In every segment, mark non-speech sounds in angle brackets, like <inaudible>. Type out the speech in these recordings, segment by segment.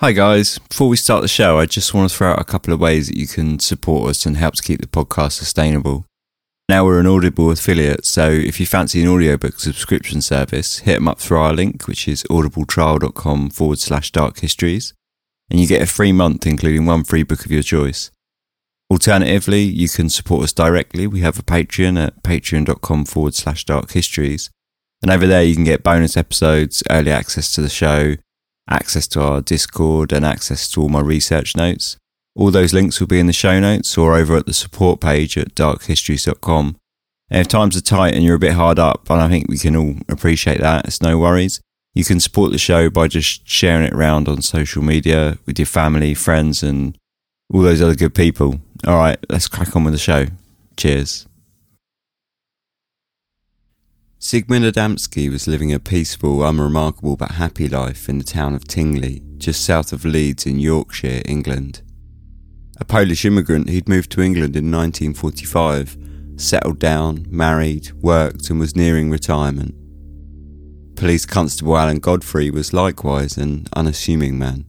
Hi, guys. Before we start the show, I just want to throw out a couple of ways that you can support us and help to keep the podcast sustainable. Now we're an Audible affiliate, so if you fancy an audiobook subscription service, hit them up through our link, which is audibletrial.com forward slash dark histories, and you get a free month, including one free book of your choice. Alternatively, you can support us directly. We have a Patreon at patreon.com forward slash dark histories. And over there, you can get bonus episodes, early access to the show, access to our Discord, and access to all my research notes. All those links will be in the show notes or over at the support page at darkhistories.com. And if times are tight and you're a bit hard up, and I think we can all appreciate that, it's no worries. You can support the show by just sharing it around on social media with your family, friends, and all those other good people. All right, let's crack on with the show. Cheers. Zygmunt Adamski was living a peaceful, unremarkable but happy life in the town of Tingley, just south of Leeds in Yorkshire, England. A Polish immigrant, he'd moved to England in 1945, settled down, married, worked, and was nearing retirement. Police Constable Alan Godfrey was likewise an unassuming man.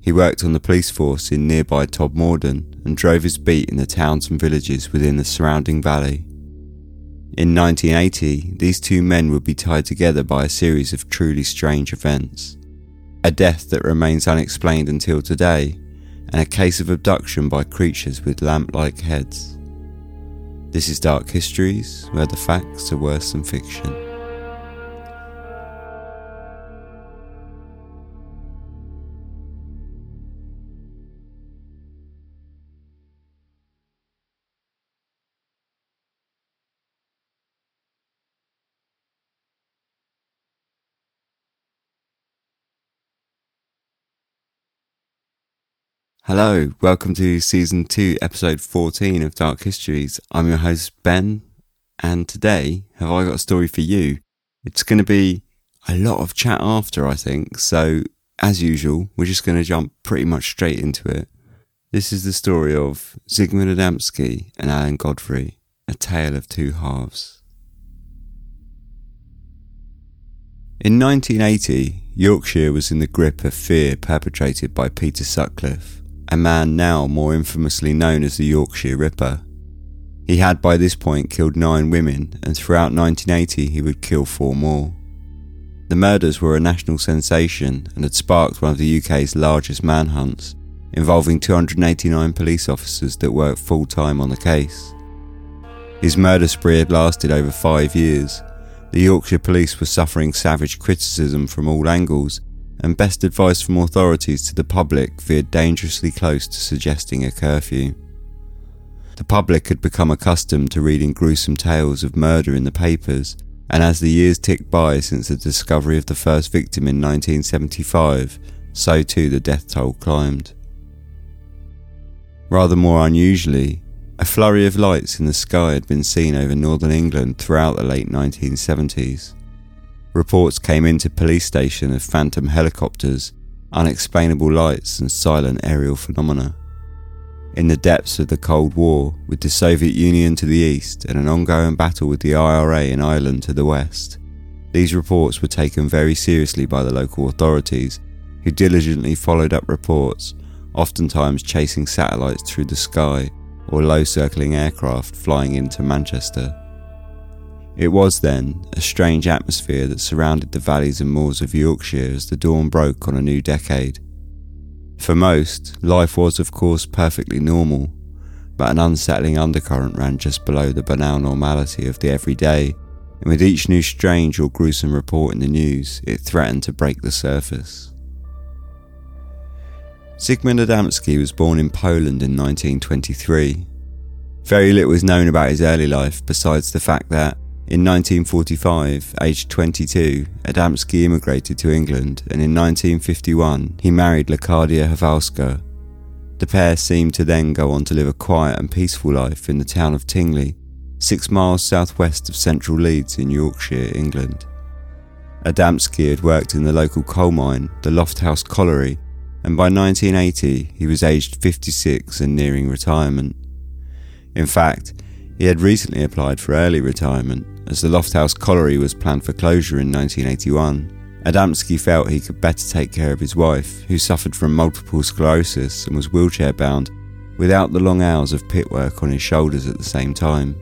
He worked on the police force in nearby Todmorden and drove his beat in the towns and villages within the surrounding valley. In 1980, these two men would be tied together by a series of truly strange events. A death that remains unexplained until today, and a case of abduction by creatures with lamp like heads. This is Dark Histories, where the facts are worse than fiction. Hello, welcome to season 2, episode 14 of Dark Histories. I'm your host, Ben, and today, have I got a story for you? It's going to be a lot of chat after, I think, so as usual, we're just going to jump pretty much straight into it. This is the story of Zygmunt Adamski and Alan Godfrey, a tale of two halves. In 1980, Yorkshire was in the grip of fear perpetrated by Peter Sutcliffe a man now more infamously known as the Yorkshire Ripper. He had by this point killed nine women, and throughout 1980 he would kill four more. The murders were a national sensation and had sparked one of the UK's largest manhunts, involving 289 police officers that worked full time on the case. His murder spree had lasted over five years. The Yorkshire police were suffering savage criticism from all angles and best advice from authorities to the public veered dangerously close to suggesting a curfew. The public had become accustomed to reading gruesome tales of murder in the papers, and as the years ticked by since the discovery of the first victim in 1975, so too the death toll climbed. Rather more unusually, a flurry of lights in the sky had been seen over northern England throughout the late 1970s. Reports came into police station of phantom helicopters, unexplainable lights, and silent aerial phenomena. In the depths of the Cold War, with the Soviet Union to the east and an ongoing battle with the IRA in Ireland to the west, these reports were taken very seriously by the local authorities, who diligently followed up reports, oftentimes chasing satellites through the sky or low circling aircraft flying into Manchester. It was then a strange atmosphere that surrounded the valleys and moors of Yorkshire as the dawn broke on a new decade. For most, life was, of course, perfectly normal, but an unsettling undercurrent ran just below the banal normality of the everyday, and with each new strange or gruesome report in the news, it threatened to break the surface. Zygmunt Adamski was born in Poland in 1923. Very little is known about his early life besides the fact that, in 1945, aged 22, Adamski immigrated to England and in 1951 he married Leocadia Hawalska. The pair seemed to then go on to live a quiet and peaceful life in the town of Tingley, six miles southwest of central Leeds in Yorkshire, England. Adamski had worked in the local coal mine, the Lofthouse Colliery, and by 1980 he was aged 56 and nearing retirement. In fact, he had recently applied for early retirement as the Lofthouse Colliery was planned for closure in 1981, Adamski felt he could better take care of his wife, who suffered from multiple sclerosis and was wheelchair bound, without the long hours of pit work on his shoulders at the same time.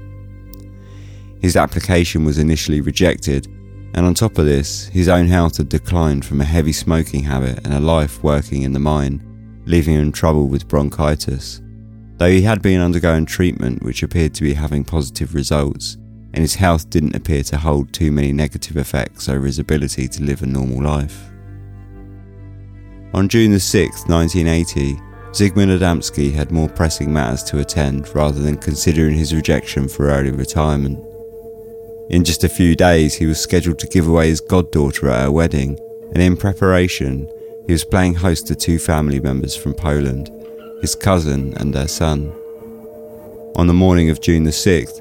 His application was initially rejected, and on top of this, his own health had declined from a heavy smoking habit and a life working in the mine, leaving him in trouble with bronchitis. Though he had been undergoing treatment which appeared to be having positive results, and his health didn't appear to hold too many negative effects over his ability to live a normal life. On June 6, 1980, Zygmunt Adamski had more pressing matters to attend rather than considering his rejection for early retirement. In just a few days, he was scheduled to give away his goddaughter at her wedding, and in preparation, he was playing host to two family members from Poland, his cousin and their son. On the morning of June the 6th,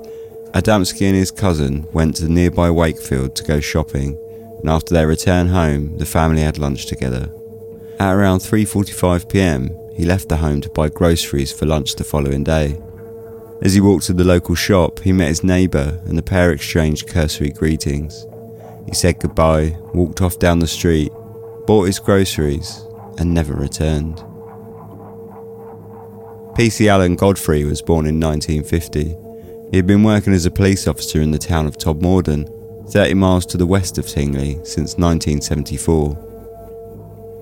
Adamski and his cousin went to nearby Wakefield to go shopping, and after their return home, the family had lunch together. At around 3:45 p.m., he left the home to buy groceries for lunch the following day. As he walked to the local shop, he met his neighbour and the pair exchanged cursory greetings. He said goodbye, walked off down the street, bought his groceries, and never returned. PC Alan Godfrey was born in 1950 he had been working as a police officer in the town of Todmorden, 30 miles to the west of Tingley, since 1974.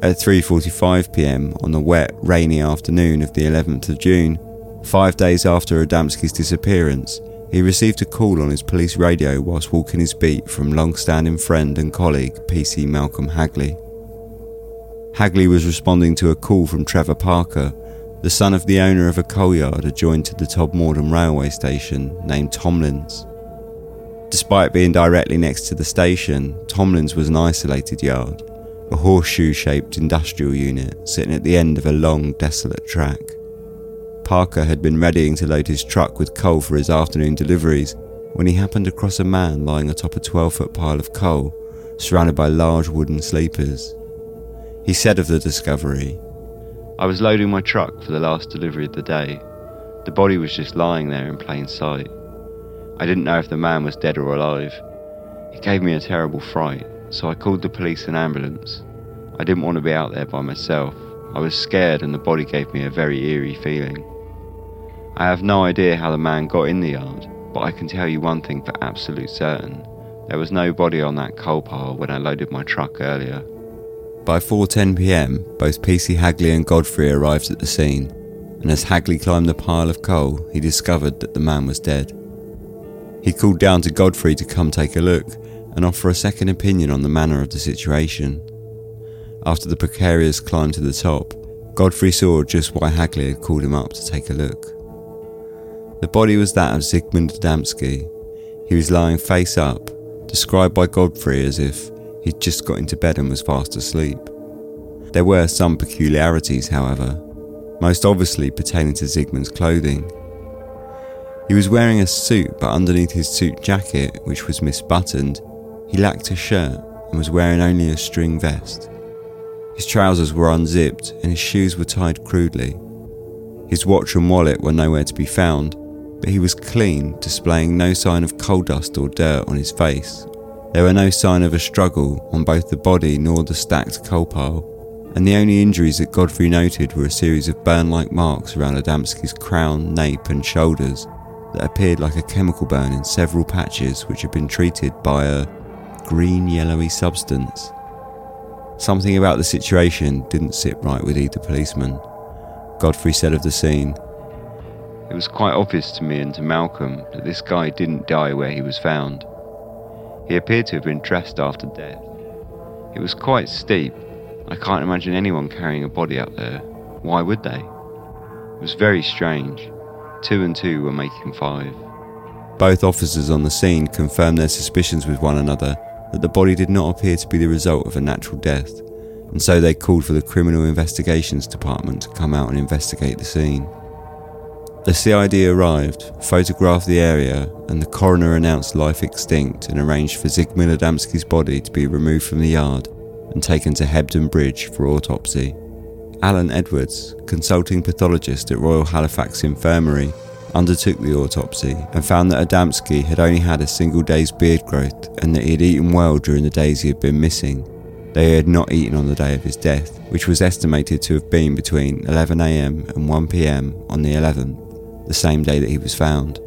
At 3:45 p.m. on the wet, rainy afternoon of the 11th of June, 5 days after Adamski's disappearance, he received a call on his police radio whilst walking his beat from long-standing friend and colleague PC Malcolm Hagley. Hagley was responding to a call from Trevor Parker, the son of the owner of a coal yard adjoined to the Todmorden railway station named Tomlins. Despite being directly next to the station, Tomlins was an isolated yard, a horseshoe shaped industrial unit sitting at the end of a long, desolate track. Parker had been readying to load his truck with coal for his afternoon deliveries when he happened across a man lying atop a 12 foot pile of coal, surrounded by large wooden sleepers. He said of the discovery, I was loading my truck for the last delivery of the day. The body was just lying there in plain sight. I didn't know if the man was dead or alive. It gave me a terrible fright, so I called the police and ambulance. I didn't want to be out there by myself. I was scared and the body gave me a very eerie feeling. I have no idea how the man got in the yard, but I can tell you one thing for absolute certain. There was no body on that coal pile when I loaded my truck earlier. By 4:10 p.m., both PC Hagley and Godfrey arrived at the scene, and as Hagley climbed the pile of coal, he discovered that the man was dead. He called down to Godfrey to come take a look and offer a second opinion on the manner of the situation. After the precarious climb to the top, Godfrey saw just why Hagley had called him up to take a look. The body was that of Zygmunt Adamski. He was lying face up, described by Godfrey as if He'd just got into bed and was fast asleep. There were some peculiarities, however, most obviously pertaining to Zygmunt's clothing. He was wearing a suit, but underneath his suit jacket, which was misbuttoned, he lacked a shirt and was wearing only a string vest. His trousers were unzipped and his shoes were tied crudely. His watch and wallet were nowhere to be found, but he was clean, displaying no sign of coal dust or dirt on his face there were no sign of a struggle on both the body nor the stacked coal pile, and the only injuries that Godfrey noted were a series of burn like marks around Adamski's crown, nape, and shoulders that appeared like a chemical burn in several patches which had been treated by a green yellowy substance. Something about the situation didn't sit right with either policeman. Godfrey said of the scene, It was quite obvious to me and to Malcolm that this guy didn't die where he was found. He appeared to have been dressed after death. It was quite steep. I can't imagine anyone carrying a body up there. Why would they? It was very strange. Two and two were making five. Both officers on the scene confirmed their suspicions with one another that the body did not appear to be the result of a natural death, and so they called for the Criminal Investigations Department to come out and investigate the scene. The CID arrived, photographed the area, and the coroner announced life extinct and arranged for Zygmunt Adamski's body to be removed from the yard and taken to Hebden Bridge for autopsy. Alan Edwards, consulting pathologist at Royal Halifax Infirmary, undertook the autopsy and found that Adamski had only had a single day's beard growth and that he had eaten well during the days he had been missing. he had not eaten on the day of his death, which was estimated to have been between 11am and 1pm on the 11th, the same day that he was found.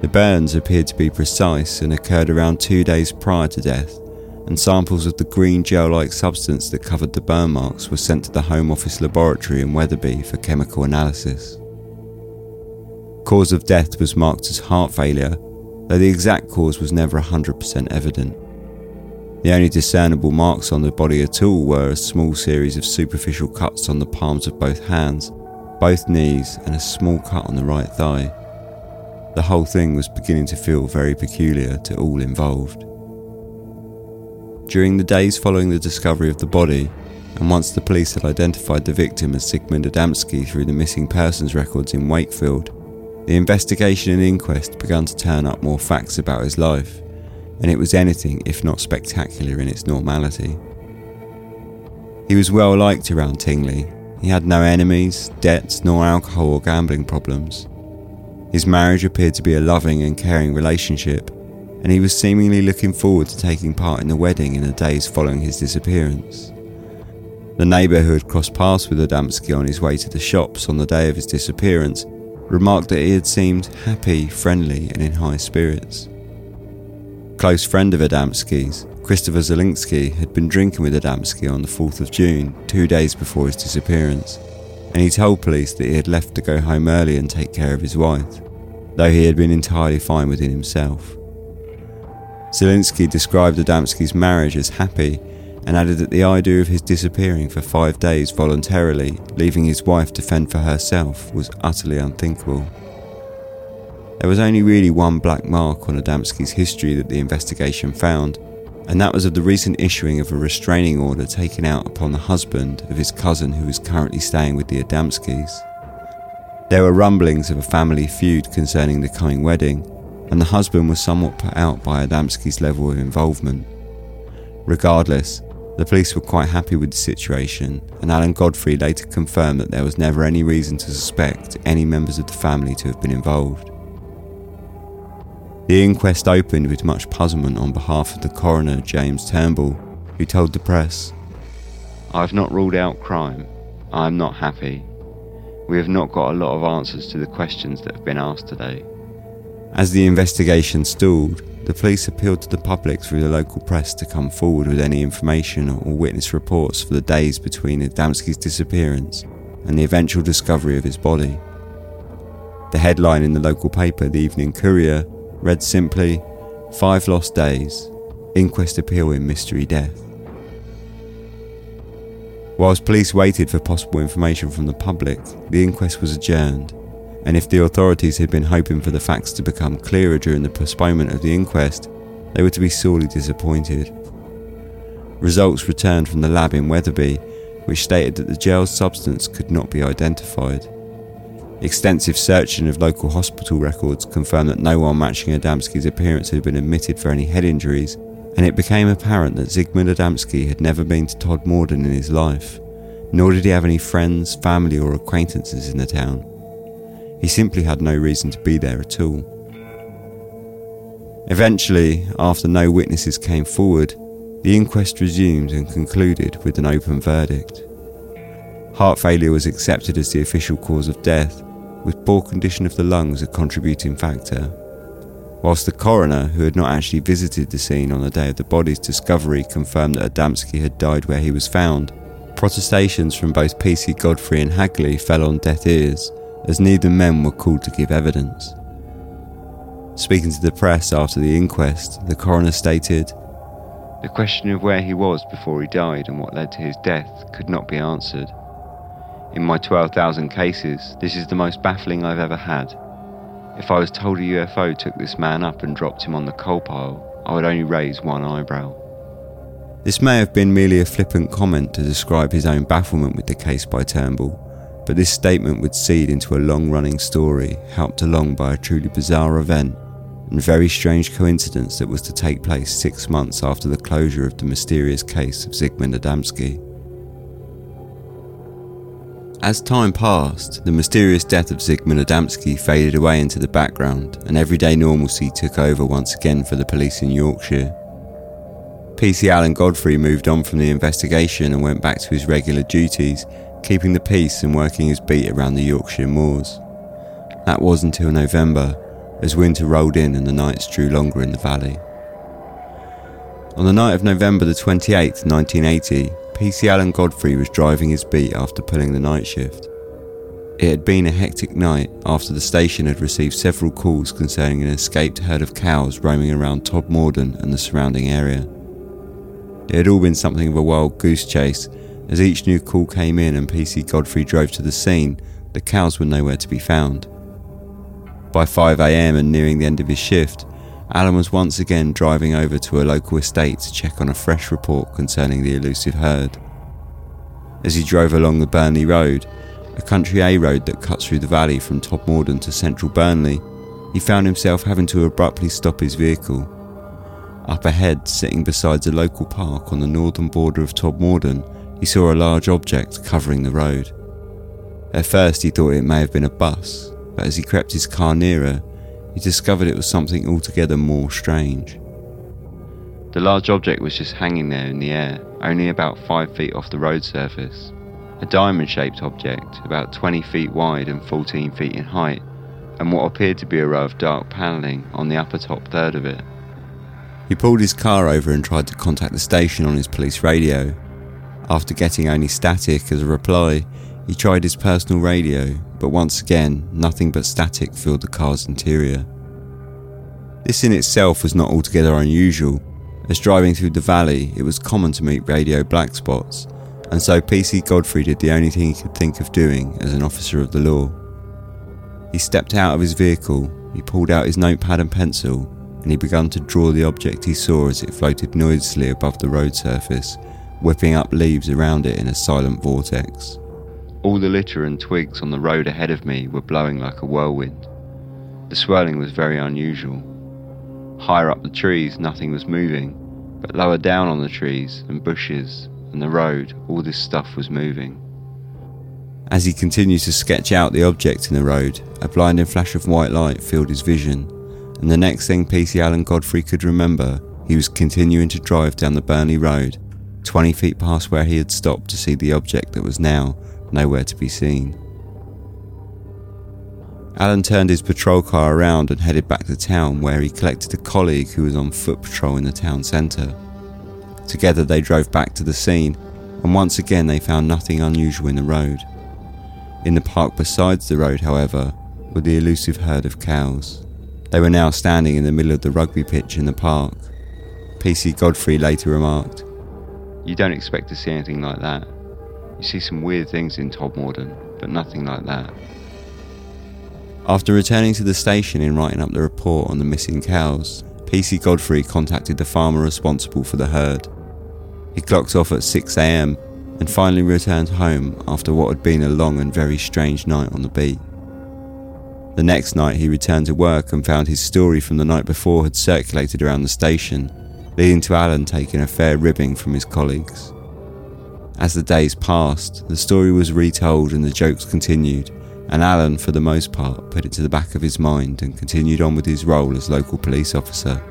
The burns appeared to be precise and occurred around two days prior to death, and samples of the green gel like substance that covered the burn marks were sent to the Home Office laboratory in Wetherby for chemical analysis. Cause of death was marked as heart failure, though the exact cause was never 100% evident. The only discernible marks on the body at all were a small series of superficial cuts on the palms of both hands, both knees, and a small cut on the right thigh. The whole thing was beginning to feel very peculiar to all involved. During the days following the discovery of the body, and once the police had identified the victim as Zygmunt Adamski through the missing persons records in Wakefield, the investigation and inquest began to turn up more facts about his life, and it was anything if not spectacular in its normality. He was well liked around Tingley. He had no enemies, debts, nor alcohol or gambling problems. His marriage appeared to be a loving and caring relationship, and he was seemingly looking forward to taking part in the wedding in the days following his disappearance. The neighbour who had crossed paths with Adamski on his way to the shops on the day of his disappearance remarked that he had seemed happy, friendly, and in high spirits. Close friend of Adamski's, Christopher Zelinsky, had been drinking with Adamski on the 4th of June, two days before his disappearance, and he told police that he had left to go home early and take care of his wife, though he had been entirely fine within himself. Zelinsky described Adamski's marriage as happy and added that the idea of his disappearing for five days voluntarily, leaving his wife to fend for herself, was utterly unthinkable. There was only really one black mark on Adamski's history that the investigation found, and that was of the recent issuing of a restraining order taken out upon the husband of his cousin who was currently staying with the Adamskis. There were rumblings of a family feud concerning the coming wedding, and the husband was somewhat put out by Adamski's level of involvement. Regardless, the police were quite happy with the situation, and Alan Godfrey later confirmed that there was never any reason to suspect any members of the family to have been involved. The inquest opened with much puzzlement on behalf of the coroner, James Turnbull, who told the press I've not ruled out crime. I am not happy. We have not got a lot of answers to the questions that have been asked today. As the investigation stalled, the police appealed to the public through the local press to come forward with any information or witness reports for the days between Adamski's disappearance and the eventual discovery of his body. The headline in the local paper, the Evening Courier, read simply Five Lost Days Inquest Appeal in Mystery Death. Whilst police waited for possible information from the public, the inquest was adjourned and if the authorities had been hoping for the facts to become clearer during the postponement of the inquest, they were to be sorely disappointed. Results returned from the lab in Wetherby, which stated that the gel's substance could not be identified. Extensive searching of local hospital records confirmed that no one matching Adamski's appearance had been admitted for any head injuries, and it became apparent that Zygmunt Adamski had never been to Todmorden in his life, nor did he have any friends, family, or acquaintances in the town. He simply had no reason to be there at all. Eventually, after no witnesses came forward, the inquest resumed and concluded with an open verdict. Heart failure was accepted as the official cause of death, with poor condition of the lungs a contributing factor. Whilst the coroner, who had not actually visited the scene on the day of the body's discovery, confirmed that Adamski had died where he was found, protestations from both PC Godfrey and Hagley fell on deaf ears, as neither men were called to give evidence. Speaking to the press after the inquest, the coroner stated, The question of where he was before he died and what led to his death could not be answered. In my 12,000 cases, this is the most baffling I've ever had. If I was told a UFO took this man up and dropped him on the coal pile, I would only raise one eyebrow. This may have been merely a flippant comment to describe his own bafflement with the case by Turnbull, but this statement would seed into a long running story helped along by a truly bizarre event and very strange coincidence that was to take place six months after the closure of the mysterious case of Zygmunt Adamski. As time passed, the mysterious death of Zygmunt Adamski faded away into the background and everyday normalcy took over once again for the police in Yorkshire. PC Alan Godfrey moved on from the investigation and went back to his regular duties, keeping the peace and working his beat around the Yorkshire moors. That was until November, as winter rolled in and the nights drew longer in the valley. On the night of November the 28th, 1980, PC Alan Godfrey was driving his beat after pulling the night shift. It had been a hectic night after the station had received several calls concerning an escaped herd of cows roaming around Todmorden and the surrounding area. It had all been something of a wild goose chase. As each new call came in and PC Godfrey drove to the scene, the cows were nowhere to be found. By 5am and nearing the end of his shift, Alan was once again driving over to a local estate to check on a fresh report concerning the elusive herd. As he drove along the Burnley Road, a country A road that cuts through the valley from Todmorden to central Burnley, he found himself having to abruptly stop his vehicle. Up ahead, sitting beside a local park on the northern border of Todmorden, he saw a large object covering the road. At first, he thought it may have been a bus, but as he crept his car nearer, he discovered it was something altogether more strange. The large object was just hanging there in the air, only about five feet off the road surface. A diamond shaped object, about 20 feet wide and 14 feet in height, and what appeared to be a row of dark panelling on the upper top third of it. He pulled his car over and tried to contact the station on his police radio. After getting only static as a reply, he tried his personal radio, but once again, nothing but static filled the car's interior. This in itself was not altogether unusual, as driving through the valley, it was common to meet radio black spots, and so PC Godfrey did the only thing he could think of doing as an officer of the law. He stepped out of his vehicle, he pulled out his notepad and pencil, and he began to draw the object he saw as it floated noiselessly above the road surface, whipping up leaves around it in a silent vortex. All the litter and twigs on the road ahead of me were blowing like a whirlwind. The swirling was very unusual. Higher up the trees, nothing was moving, but lower down on the trees and bushes and the road, all this stuff was moving. As he continued to sketch out the object in the road, a blinding flash of white light filled his vision and the next thing PC Alan Godfrey could remember, he was continuing to drive down the Burnley Road, 20 feet past where he had stopped to see the object that was now nowhere to be seen. Alan turned his patrol car around and headed back to town where he collected a colleague who was on foot patrol in the town centre. Together they drove back to the scene, and once again they found nothing unusual in the road. In the park besides the road, however, were the elusive herd of cows. They were now standing in the middle of the rugby pitch in the park. PC Godfrey later remarked, You don't expect to see anything like that. You see some weird things in Todmorden, but nothing like that. After returning to the station and writing up the report on the missing cows, PC Godfrey contacted the farmer responsible for the herd. He clocked off at 6am and finally returned home after what had been a long and very strange night on the beat. The next night, he returned to work and found his story from the night before had circulated around the station, leading to Alan taking a fair ribbing from his colleagues. As the days passed, the story was retold and the jokes continued, and Alan, for the most part, put it to the back of his mind and continued on with his role as local police officer.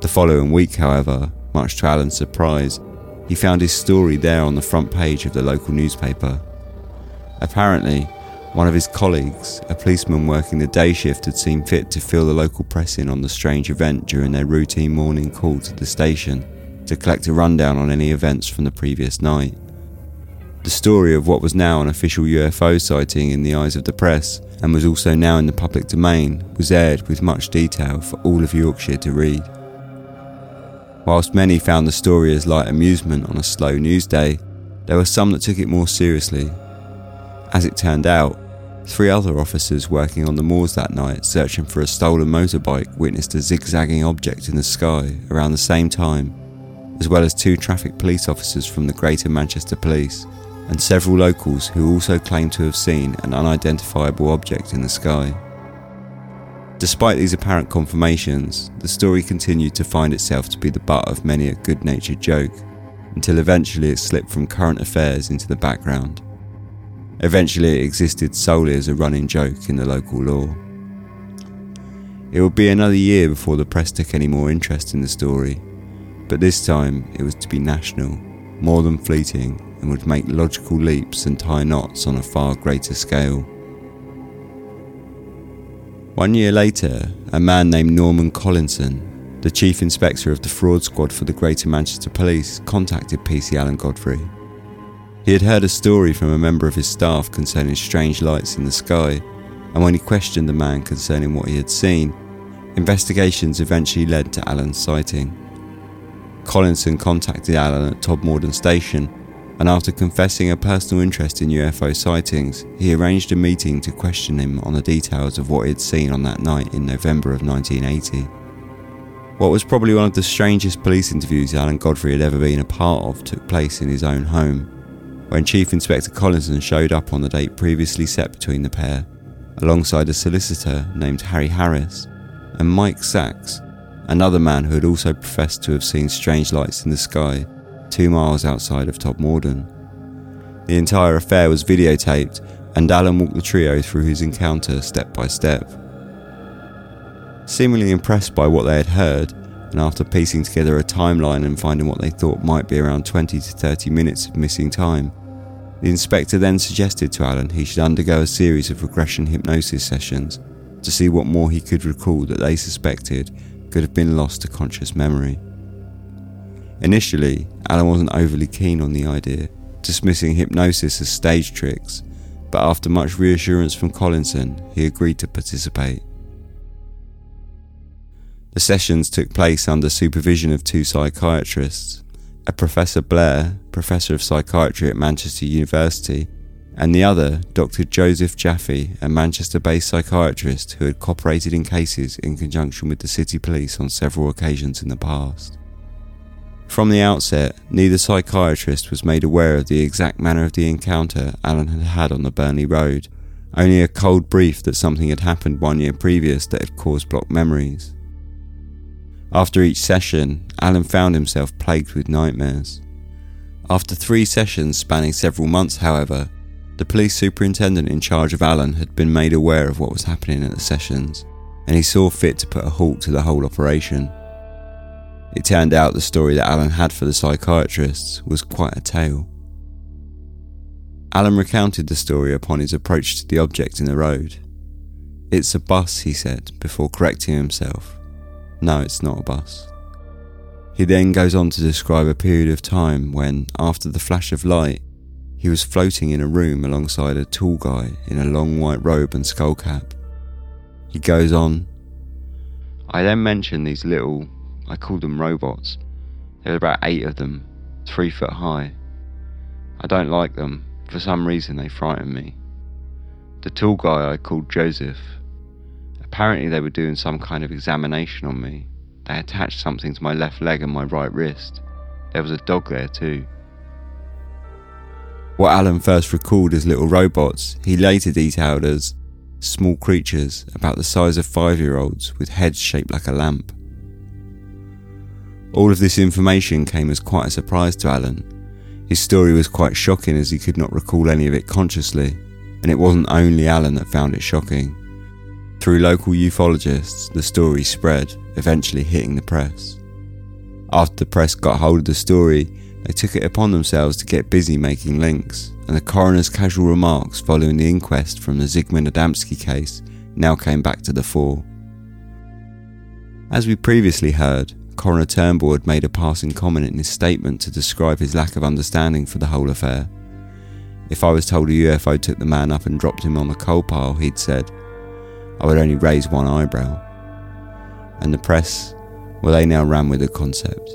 The following week, however, much to Alan's surprise, he found his story there on the front page of the local newspaper. Apparently, one of his colleagues, a policeman working the day shift, had seen fit to fill the local press in on the strange event during their routine morning call to the station to collect a rundown on any events from the previous night. The story of what was now an official UFO sighting in the eyes of the press and was also now in the public domain was aired with much detail for all of Yorkshire to read. Whilst many found the story as light amusement on a slow news day, there were some that took it more seriously. As it turned out, Three other officers working on the moors that night searching for a stolen motorbike witnessed a zigzagging object in the sky around the same time, as well as two traffic police officers from the Greater Manchester Police and several locals who also claimed to have seen an unidentifiable object in the sky. Despite these apparent confirmations, the story continued to find itself to be the butt of many a good natured joke, until eventually it slipped from current affairs into the background. Eventually, it existed solely as a running joke in the local lore. It would be another year before the press took any more interest in the story, but this time it was to be national, more than fleeting, and would make logical leaps and tie knots on a far greater scale. One year later, a man named Norman Collinson, the chief inspector of the fraud squad for the Greater Manchester Police, contacted PC Alan Godfrey. He had heard a story from a member of his staff concerning strange lights in the sky, and when he questioned the man concerning what he had seen, investigations eventually led to Alan's sighting. Collinson contacted Alan at Todmorden Station, and after confessing a personal interest in UFO sightings, he arranged a meeting to question him on the details of what he had seen on that night in November of 1980. What was probably one of the strangest police interviews Alan Godfrey had ever been a part of took place in his own home, when Chief Inspector Collinson showed up on the date previously set between the pair, alongside a solicitor named Harry Harris and Mike Sachs, another man who had also professed to have seen strange lights in the sky two miles outside of Todmorden. The entire affair was videotaped, and Alan walked the trio through his encounter step by step. Seemingly impressed by what they had heard, and after piecing together a timeline and finding what they thought might be around 20 to 30 minutes of missing time, the inspector then suggested to Alan he should undergo a series of regression hypnosis sessions to see what more he could recall that they suspected could have been lost to conscious memory. Initially, Alan wasn't overly keen on the idea, dismissing hypnosis as stage tricks, but after much reassurance from Collinson, he agreed to participate. The sessions took place under supervision of two psychiatrists, a Professor Blair, Professor of Psychiatry at Manchester University, and the other, Dr. Joseph Jaffe, a Manchester based psychiatrist who had cooperated in cases in conjunction with the City Police on several occasions in the past. From the outset, neither psychiatrist was made aware of the exact manner of the encounter Alan had had on the Burnley Road, only a cold brief that something had happened one year previous that had caused blocked memories. After each session, Alan found himself plagued with nightmares. After three sessions spanning several months, however, the police superintendent in charge of Alan had been made aware of what was happening at the sessions, and he saw fit to put a halt to the whole operation. It turned out the story that Alan had for the psychiatrists was quite a tale. Alan recounted the story upon his approach to the object in the road. It's a bus, he said, before correcting himself. No, it's not a bus. He then goes on to describe a period of time when, after the flash of light, he was floating in a room alongside a tall guy in a long white robe and skull cap. He goes on, I then mentioned these little, I called them robots. There were about eight of them, three foot high. I don't like them. For some reason, they frighten me. The tall guy I called Joseph. Apparently, they were doing some kind of examination on me. They attached something to my left leg and my right wrist. There was a dog there, too. What Alan first recalled as little robots, he later detailed as small creatures about the size of five year olds with heads shaped like a lamp. All of this information came as quite a surprise to Alan. His story was quite shocking as he could not recall any of it consciously, and it wasn't only Alan that found it shocking. Through local ufologists, the story spread, eventually hitting the press. After the press got hold of the story, they took it upon themselves to get busy making links, and the coroner's casual remarks following the inquest from the Zygmunt Adamski case now came back to the fore. As we previously heard, Coroner Turnbull had made a passing comment in his statement to describe his lack of understanding for the whole affair. If I was told a UFO took the man up and dropped him on the coal pile, he'd said, I would only raise one eyebrow. And the press, well, they now ran with the concept.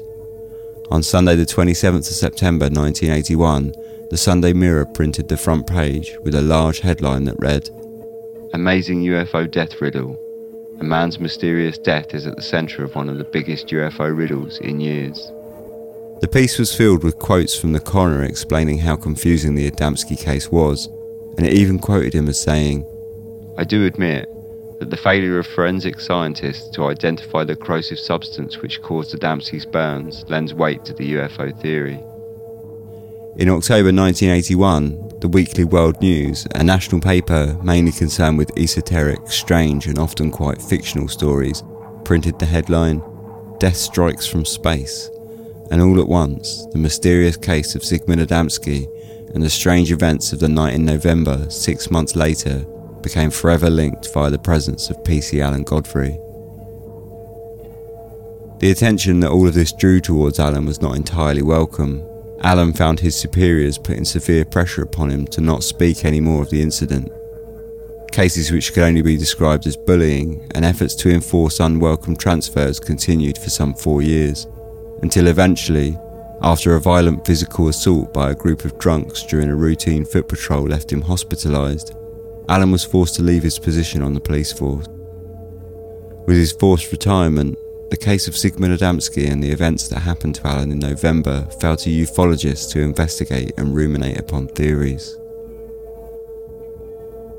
On Sunday, the 27th of September 1981, the Sunday Mirror printed the front page with a large headline that read Amazing UFO Death Riddle. A man's mysterious death is at the centre of one of the biggest UFO riddles in years. The piece was filled with quotes from the coroner explaining how confusing the Adamski case was, and it even quoted him as saying, I do admit that the failure of forensic scientists to identify the corrosive substance which caused the Adamski's burns lends weight to the UFO theory. In October 1981, the Weekly World News, a national paper mainly concerned with esoteric, strange, and often quite fictional stories, printed the headline Death Strikes from Space, and all at once, the mysterious case of Zygmunt Adamski and the strange events of the night in November, six months later, became forever linked via the presence of PC Alan Godfrey. The attention that all of this drew towards Alan was not entirely welcome. Alan found his superiors putting severe pressure upon him to not speak any more of the incident. Cases which could only be described as bullying and efforts to enforce unwelcome transfers continued for some four years until eventually, after a violent physical assault by a group of drunks during a routine foot patrol left him hospitalised, Alan was forced to leave his position on the police force. With his forced retirement, the case of Zygmunt Adamski and the events that happened to Alan in November fell to ufologists to investigate and ruminate upon theories.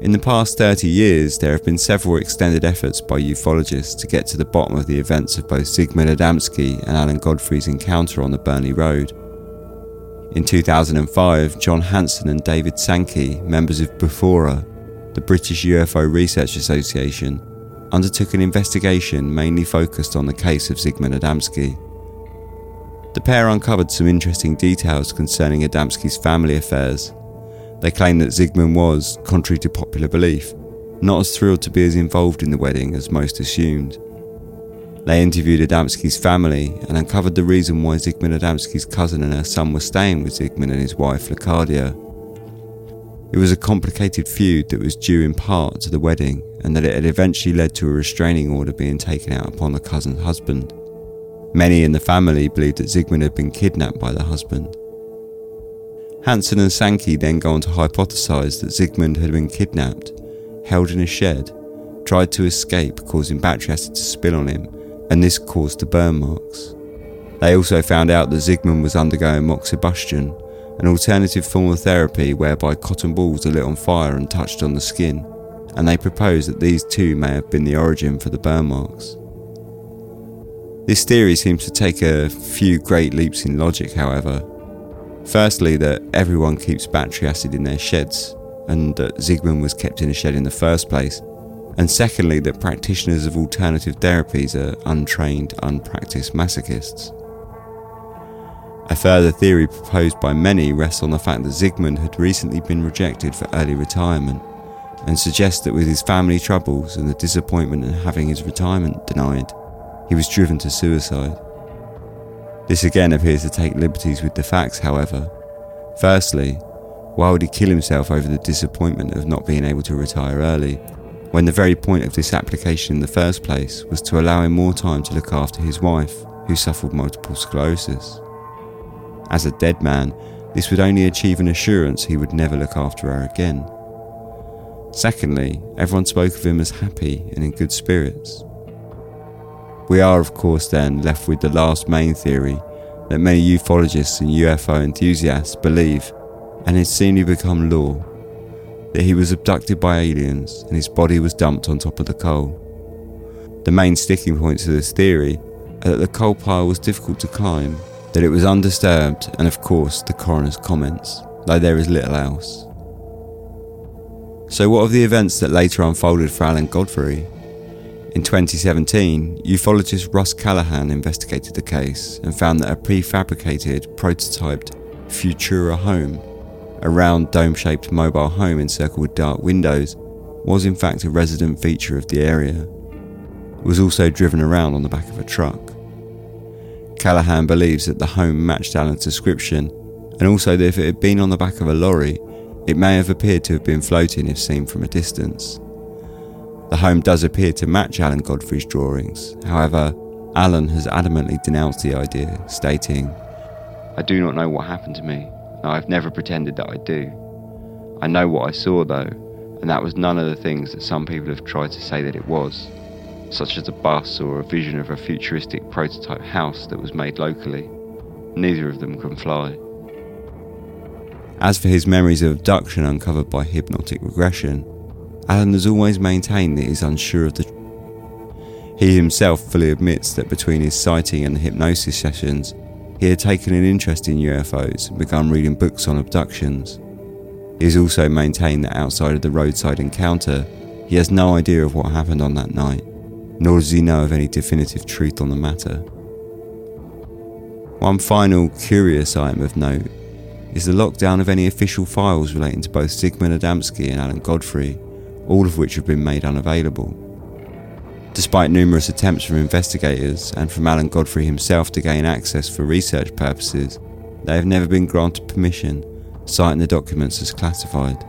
In the past 30 years, there have been several extended efforts by ufologists to get to the bottom of the events of both Zygmunt Adamski and Alan Godfrey's encounter on the Burnley Road. In 2005, John Hanson and David Sankey, members of BUFORA, the British UFO Research Association, undertook an investigation mainly focused on the case of Zygmunt Adamski. The pair uncovered some interesting details concerning Adamski's family affairs they claimed that Zygmunt was, contrary to popular belief, not as thrilled to be as involved in the wedding as most assumed. They interviewed Adamski's family and uncovered the reason why Zygmunt Adamski's cousin and her son were staying with Zygmunt and his wife Lecadia. It was a complicated feud that was due in part to the wedding and that it had eventually led to a restraining order being taken out upon the cousin's husband. Many in the family believed that Zygmunt had been kidnapped by the husband. Hanson and Sankey then go on to hypothesize that Zygmunt had been kidnapped, held in a shed, tried to escape, causing battery acid to spill on him, and this caused the burn marks. They also found out that Zygmunt was undergoing moxibustion, an alternative form of therapy whereby cotton balls are lit on fire and touched on the skin, and they propose that these too may have been the origin for the burn marks. This theory seems to take a few great leaps in logic, however, Firstly, that everyone keeps battery acid in their sheds, and that Zygmunt was kept in a shed in the first place. And secondly, that practitioners of alternative therapies are untrained, unpracticed masochists. A further theory proposed by many rests on the fact that Zygmunt had recently been rejected for early retirement, and suggests that with his family troubles and the disappointment in having his retirement denied, he was driven to suicide. This again appears to take liberties with the facts, however. Firstly, why would he kill himself over the disappointment of not being able to retire early, when the very point of this application in the first place was to allow him more time to look after his wife, who suffered multiple sclerosis? As a dead man, this would only achieve an assurance he would never look after her again. Secondly, everyone spoke of him as happy and in good spirits. We are, of course, then left with the last main theory that many ufologists and UFO enthusiasts believe, and has seemingly become law, that he was abducted by aliens and his body was dumped on top of the coal. The main sticking points of this theory are that the coal pile was difficult to climb, that it was undisturbed, and of course the coroner's comments, though there is little else. So, what of the events that later unfolded for Alan Godfrey? In 2017, ufologist Russ Callahan investigated the case and found that a prefabricated, prototyped Futuro home, a round dome shaped mobile home encircled with dark windows, was in fact a resident feature of the area. It was also driven around on the back of a truck. Callahan believes that the home matched Alan's description, and also that if it had been on the back of a lorry, it may have appeared to have been floating if seen from a distance. The home does appear to match Alan Godfrey's drawings, however, Alan has adamantly denounced the idea, stating, I do not know what happened to me, and I have never pretended that I do. I know what I saw though, and that was none of the things that some people have tried to say that it was, such as a bus or a vision of a futuristic prototype house that was made locally. Neither of them can fly. As for his memories of abduction uncovered by hypnotic regression, Alan has always maintained that he is unsure of the. He himself fully admits that between his sighting and the hypnosis sessions, he had taken an interest in UFOs and begun reading books on abductions. He has also maintained that outside of the roadside encounter, he has no idea of what happened on that night, nor does he know of any definitive truth on the matter. One final curious item of note is the lockdown of any official files relating to both Zygmunt Adamski and Alan Godfrey, all of which have been made unavailable. Despite numerous attempts from investigators and from Alan Godfrey himself to gain access for research purposes, they have never been granted permission, citing the documents as classified.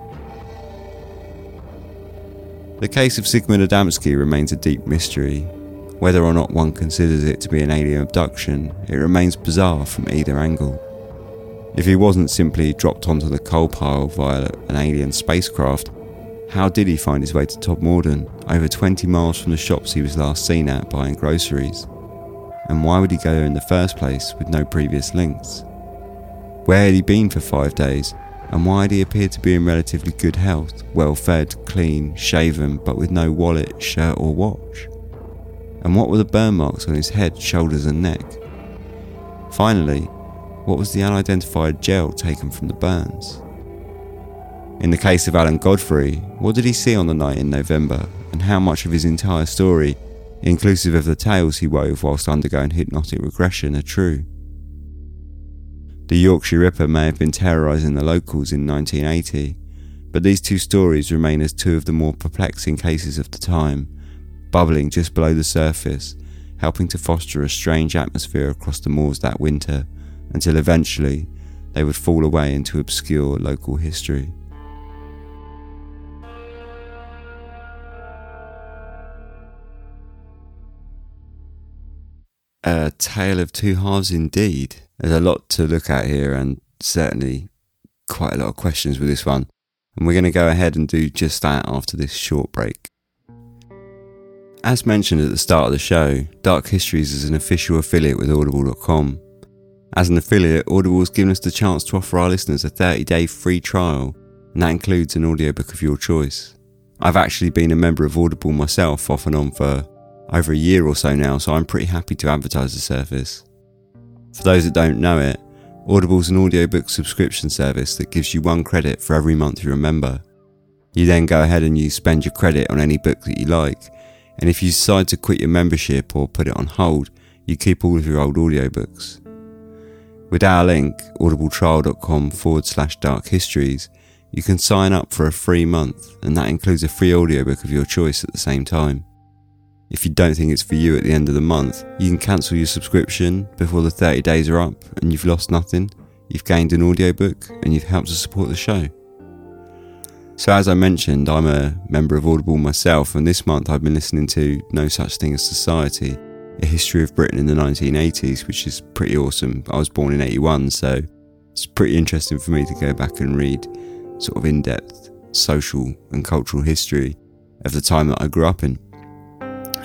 The case of Zygmunt Adamski remains a deep mystery. Whether or not one considers it to be an alien abduction, it remains bizarre from either angle. If he wasn't simply dropped onto the coal pile via an alien spacecraft, how did he find his way to Todmorden, over 20 miles from the shops he was last seen at buying groceries? And why would he go there in the first place with no previous links? Where had he been for five days, and why he appeared to be in relatively good health, well fed, clean, shaven, but with no wallet, shirt, or watch? And what were the burn marks on his head, shoulders, and neck? Finally, what was the unidentified gel taken from the burns? In the case of Alan Godfrey, what did he see on the night in November, and how much of his entire story, inclusive of the tales he wove whilst undergoing hypnotic regression, are true? The Yorkshire Ripper may have been terrorising the locals in 1980, but these two stories remain as two of the more perplexing cases of the time, bubbling just below the surface, helping to foster a strange atmosphere across the moors that winter until eventually they would fall away into obscure local history. A tale of two halves indeed. There's a lot to look at here, and certainly quite a lot of questions with this one. And we're going to go ahead and do just that after this short break. As mentioned at the start of the show, Dark Histories is an official affiliate with Audible.com. As an affiliate, Audible has given us the chance to offer our listeners a 30 day free trial, and that includes an audiobook of your choice. I've actually been a member of Audible myself off and on for over a year or so now, so I'm pretty happy to advertise the service. For those that don't know it, Audible is an audiobook subscription service that gives you one credit for every month you're a member. You then go ahead and you spend your credit on any book that you like, and if you decide to quit your membership or put it on hold, you keep all of your old audiobooks. With our link, audibletrial.com forward slash dark histories, you can sign up for a free month, and that includes a free audiobook of your choice at the same time. If you don't think it's for you at the end of the month, you can cancel your subscription before the 30 days are up and you've lost nothing. You've gained an audiobook and you've helped to support the show. So, as I mentioned, I'm a member of Audible myself, and this month I've been listening to No Such Thing as Society, a history of Britain in the 1980s, which is pretty awesome. I was born in 81, so it's pretty interesting for me to go back and read sort of in depth social and cultural history of the time that I grew up in.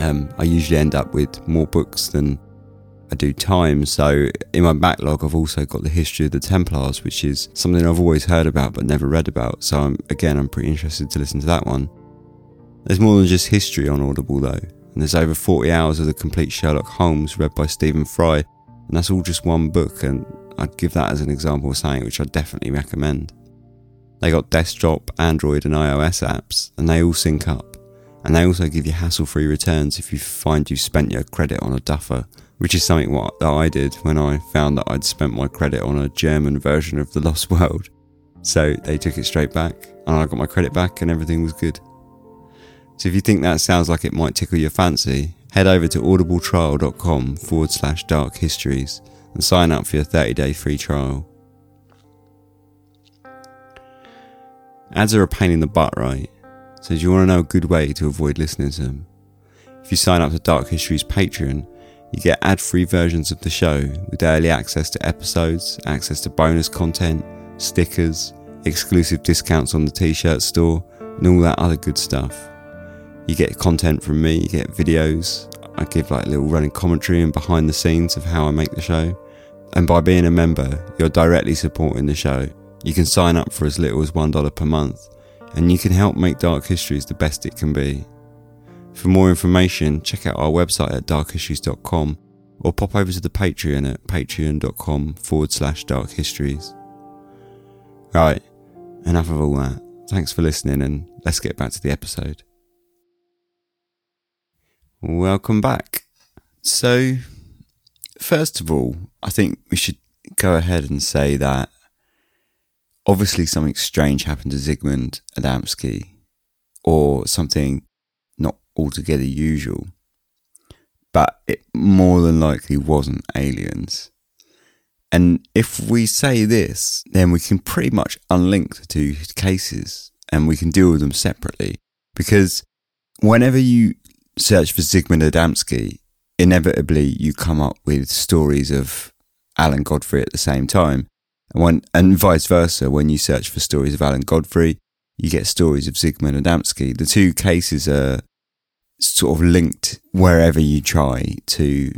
Um, I usually end up with more books than I do time. So in my backlog, I've also got the history of the Templars, which is something I've always heard about but never read about. So I'm, again, I'm pretty interested to listen to that one. There's more than just history on Audible though, and there's over 40 hours of the complete Sherlock Holmes read by Stephen Fry, and that's all just one book. And I'd give that as an example of something which I definitely recommend. They got desktop, Android, and iOS apps, and they all sync up and they also give you hassle-free returns if you find you've spent your credit on a duffer, which is something what that I did when I found that I'd spent my credit on a German version of The Lost World. So they took it straight back, and I got my credit back, and everything was good. So if you think that sounds like it might tickle your fancy, head over to audibletrial.com forward slash dark histories and sign up for your 30 day free trial. Ads are a pain in the butt, right? So, do you want to know a good way to avoid listening to them? If you sign up to Dark History's Patreon, you get ad free versions of the show with early access to episodes, access to bonus content, stickers, exclusive discounts on the t shirt store, and all that other good stuff. You get content from me, you get videos, I give like little running commentary and behind the scenes of how I make the show. And by being a member, you're directly supporting the show. You can sign up for as little as $1 per month and you can help make Dark Histories the best it can be. For more information, check out our website at darkhistories.com or pop over to the Patreon at patreon.com forward slash dark histories. Right, enough of all that. Thanks for listening and let's get back to the episode. Welcome back. So, first of all, I think we should go ahead and say that obviously something strange happened to Zygmunt Adamski or something not altogether usual. But it more than likely wasn't aliens. And if we say this, then we can pretty much unlink the two cases and we can deal with them separately. Because whenever you search for Zygmunt Adamski, inevitably you come up with stories of Alan Godfrey at the same time. And, when, and vice versa, when you search for stories of Alan Godfrey, you get stories of Zygmunt Adamski. The two cases are sort of linked wherever you try to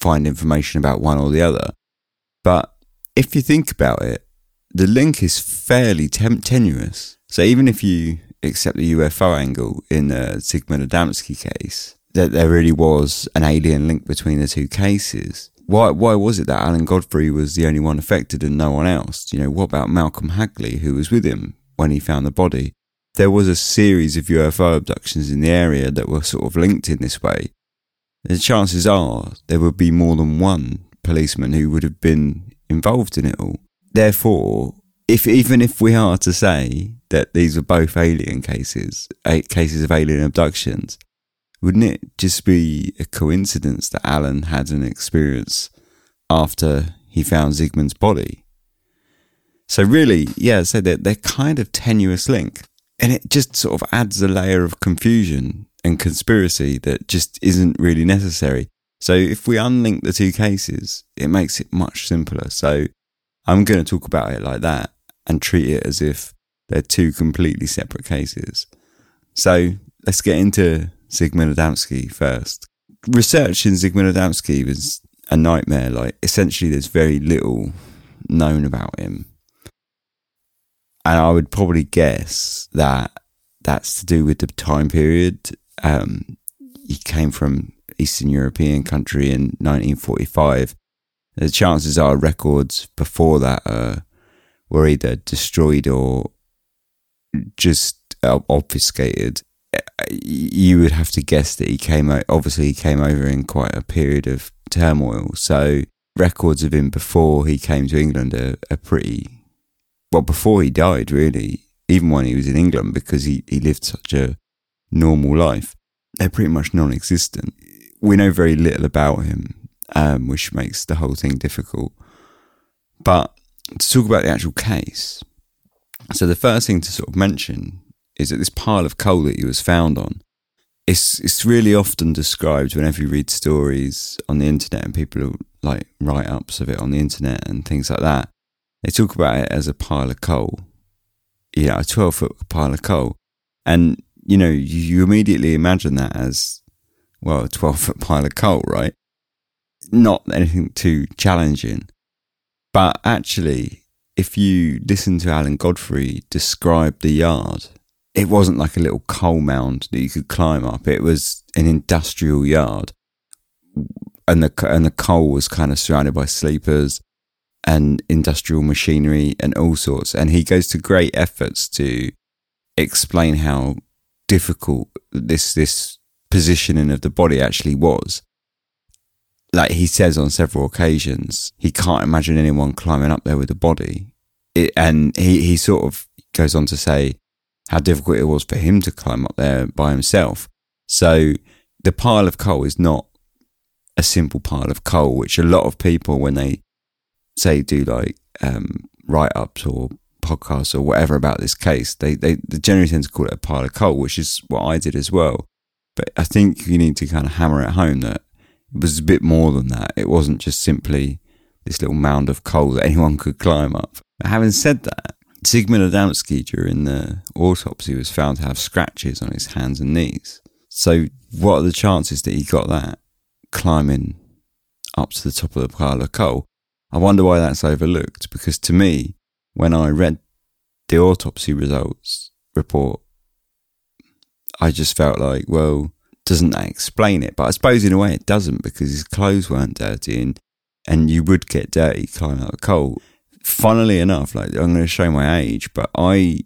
find information about one or the other. But if you think about it, the link is fairly tem- tenuous. So even if you accept the UFO angle in the Zygmunt Adamski case, that there really was an alien link between the two cases. Why, why was it that Alan Godfrey was the only one affected and no one else? You know, what about Malcolm Hagley, who was with him when he found the body? There was a series of UFO abductions in the area that were sort of linked in this way. The chances are there would be more than one policeman who would have been involved in it all. Therefore, if even if we are to say that these are both alien cases, cases of alien abductions, wouldn't it just be a coincidence that Alan had an experience after he found Zygmunt's body? So really, yeah, so they're, they're kind of tenuous link. And it just sort of adds a layer of confusion and conspiracy that just isn't really necessary. So if we unlink the two cases, it makes it much simpler. So I'm going to talk about it like that and treat it as if they're two completely separate cases. So let's get into Zygmunt Adamski first. Research in Zygmunt Adamski was a nightmare. Like, essentially, there's very little known about him. And I would probably guess that that's to do with the time period. Um, he came from Eastern European country in 1945. The chances are records before that uh, were either destroyed or just obfuscated you would have to guess that he came out. Obviously, he came over in quite a period of turmoil. So records of him before he came to England are, are pretty well before he died, really. Even when he was in England, because he, he lived such a normal life, they're pretty much non-existent. We know very little about him, um, which makes the whole thing difficult. But to talk about the actual case, so the first thing to sort of mention is that this pile of coal that he was found on, it's it's really often described whenever you read stories on the internet and people like write ups of it on the internet and things like that. They talk about it as a pile of coal, yeah, a twelve foot pile of coal, and you know you, you immediately imagine that as well a twelve foot <laughs> pile of coal, right? Not anything too challenging, but actually, if you listen to Alan Godfrey describe the yard it wasn't like a little coal mound that you could climb up. It was an industrial yard, and the and the coal was kind of surrounded by sleepers and industrial machinery and all sorts. And he goes to great efforts to explain how difficult this this positioning of the body actually was. Like he says on several occasions, he can't imagine anyone climbing up there with a body. It, and he, he sort of goes on to say how difficult it was for him to climb up there by himself. So the pile of coal is not a simple pile of coal, which a lot of people, when they say do like um, write ups or podcasts or whatever about this case, they, they, they generally tend to call it a pile of coal, which is what I did as well. But I think you need to kind of hammer it home that it was a bit more than that. It wasn't just simply this little mound of coal that <laughs> anyone could climb up. But having said that, Zygmunt Adamski during the autopsy was found to have scratches on his hands and knees. So, what are the chances that he got that climbing up to the top of the pile of coal? I wonder why that's overlooked because to me, when I read the autopsy results report, I just felt like, well, doesn't that explain it? But I suppose in a way it doesn't because his clothes weren't dirty and, and you would get dirty climbing up the coal funnily enough, like I'm going to show my age, but I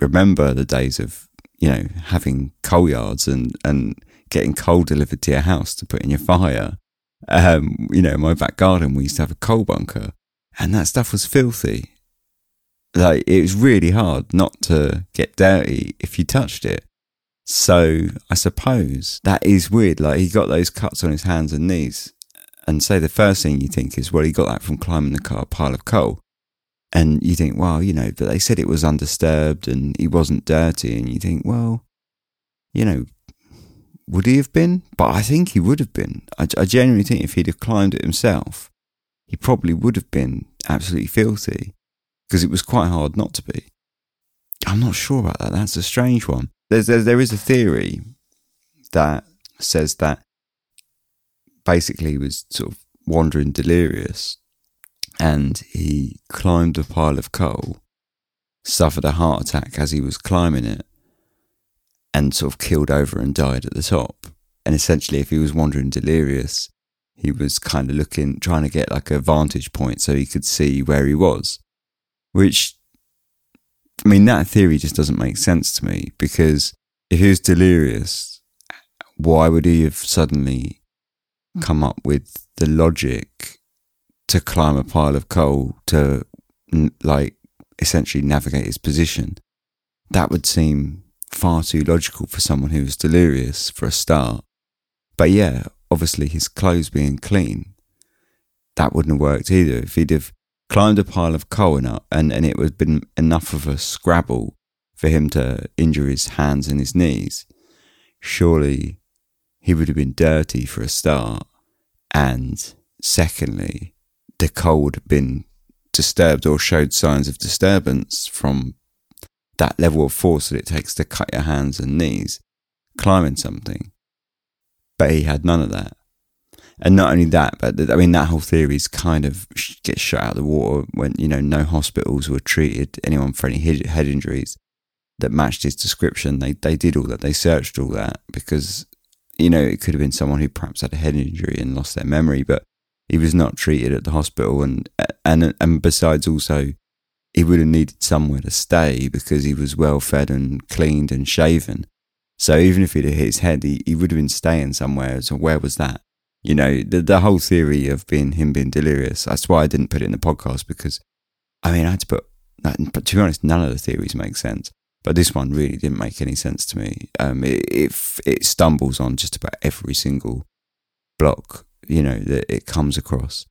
remember the days of you know having coal yards and and getting coal delivered to your house to put in your fire. Um, you know, my back garden, we used to have a coal bunker, and that stuff was filthy. Like, it was really hard not to get dirty if you touched it. So, I suppose that is weird. Like, he got those cuts on his hands and knees. And say the first thing you think is, well, he got that from climbing the car, pile of coal. And you think, well, you know, but they said it was undisturbed and he wasn't dirty. And you think, well, you know, would he have been? But I think he would have been. I, I genuinely think if he'd have climbed it himself, he probably would have been absolutely filthy because it was quite hard not to be. I'm not sure about that. That's a strange one. There's, there's there is a theory that says that basically he was sort of wandering delirious and he climbed a pile of coal, suffered a heart attack as he was climbing it, and sort of killed over and died at the top. And essentially, if he was wandering delirious, he was kind of looking, trying to get like a vantage point so he could see where he was. Which, I mean, that theory just doesn't make sense to me because if he was delirious, why would he have suddenly hmm. come up with the logic to climb a pile of coal to like essentially navigate his position. That would seem far too logical for someone who was delirious for a start. But yeah, obviously his clothes being clean, that wouldn't have worked either. If he'd have climbed a pile of coal and, and, and it would have been enough of a scrabble for him to injure his hands and his knees, surely he would have been dirty for a start. And secondly, the cold been disturbed or showed signs of disturbance from that level of force that it takes to cut your hands and knees climbing something. But he had none of that. And not only that, but I mean, that whole theory is kind of gets shut out of the water when, you know, no hospitals were treated anyone for any head injuries that matched his description. They, they did all that. They searched all that because, you know, it could have been someone who perhaps had a head injury and lost their memory, but he was not treated at the hospital, and and and besides, also he would have needed somewhere to stay because he was well fed and cleaned and shaven. So even if he'd hit his head, he, he would have been staying somewhere. So where was that? You know, the the whole theory of being him being delirious. That's why I didn't put it in the podcast because, I mean, I had to put. But to be honest, none of the theories make sense. But this one really didn't make any sense to me. Um, it, it, it stumbles on just about every single block you know, that it comes across.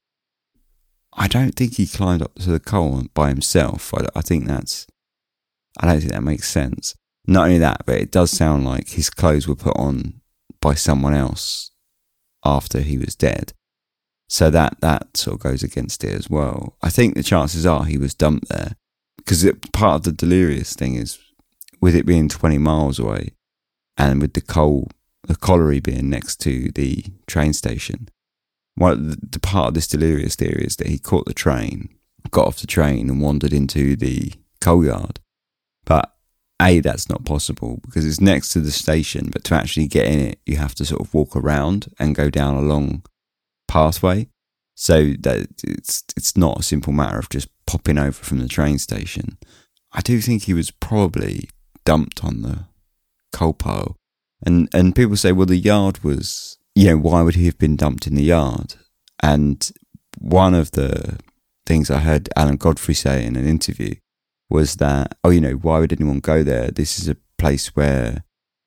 I don't think he climbed up to the coal by himself. I, I think that's, I don't think that makes sense. Not only that, but it does sound like his clothes were put on by someone else after he was dead. So that that sort of goes against it as well. I think the chances are he was dumped there because part of the delirious thing is with it being 20 miles away and with the coal, the colliery being next to the train station, one the part of this delirious theory is that he caught the train, got off the train, and wandered into the coal yard. But a that's not possible because it's next to the station. But to actually get in it, you have to sort of walk around and go down a long pathway. So that it's it's not a simple matter of just popping over from the train station. I do think he was probably dumped on the coal pile. And and people say, well, the yard was you know, why would he have been dumped in the yard? And one of the things I heard Alan Godfrey say in an interview was that, oh, you know, why would anyone go there? This is a place where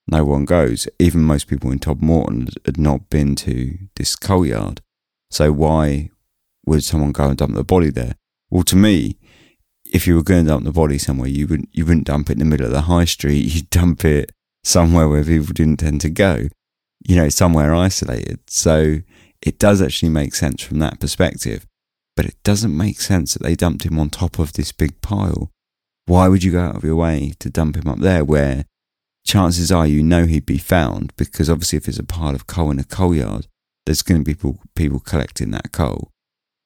no one goes. Even most people in Todmorden had not been to this coal yard. So why would someone go and dump the body there? Well, to me, if you were going to dump the body somewhere, you wouldn't you wouldn't dump it in the middle of the high street. <laughs> You'd dump it somewhere where people didn't tend to go you know, somewhere isolated. So it does actually make sense from that perspective. But it doesn't make sense that they dumped him on top of this big pile. Why would you go out of your way to dump him up there where chances are you know he'd be found? Because obviously, if there's a pile of coal in a coal yard, there's going to be people, people collecting that coal.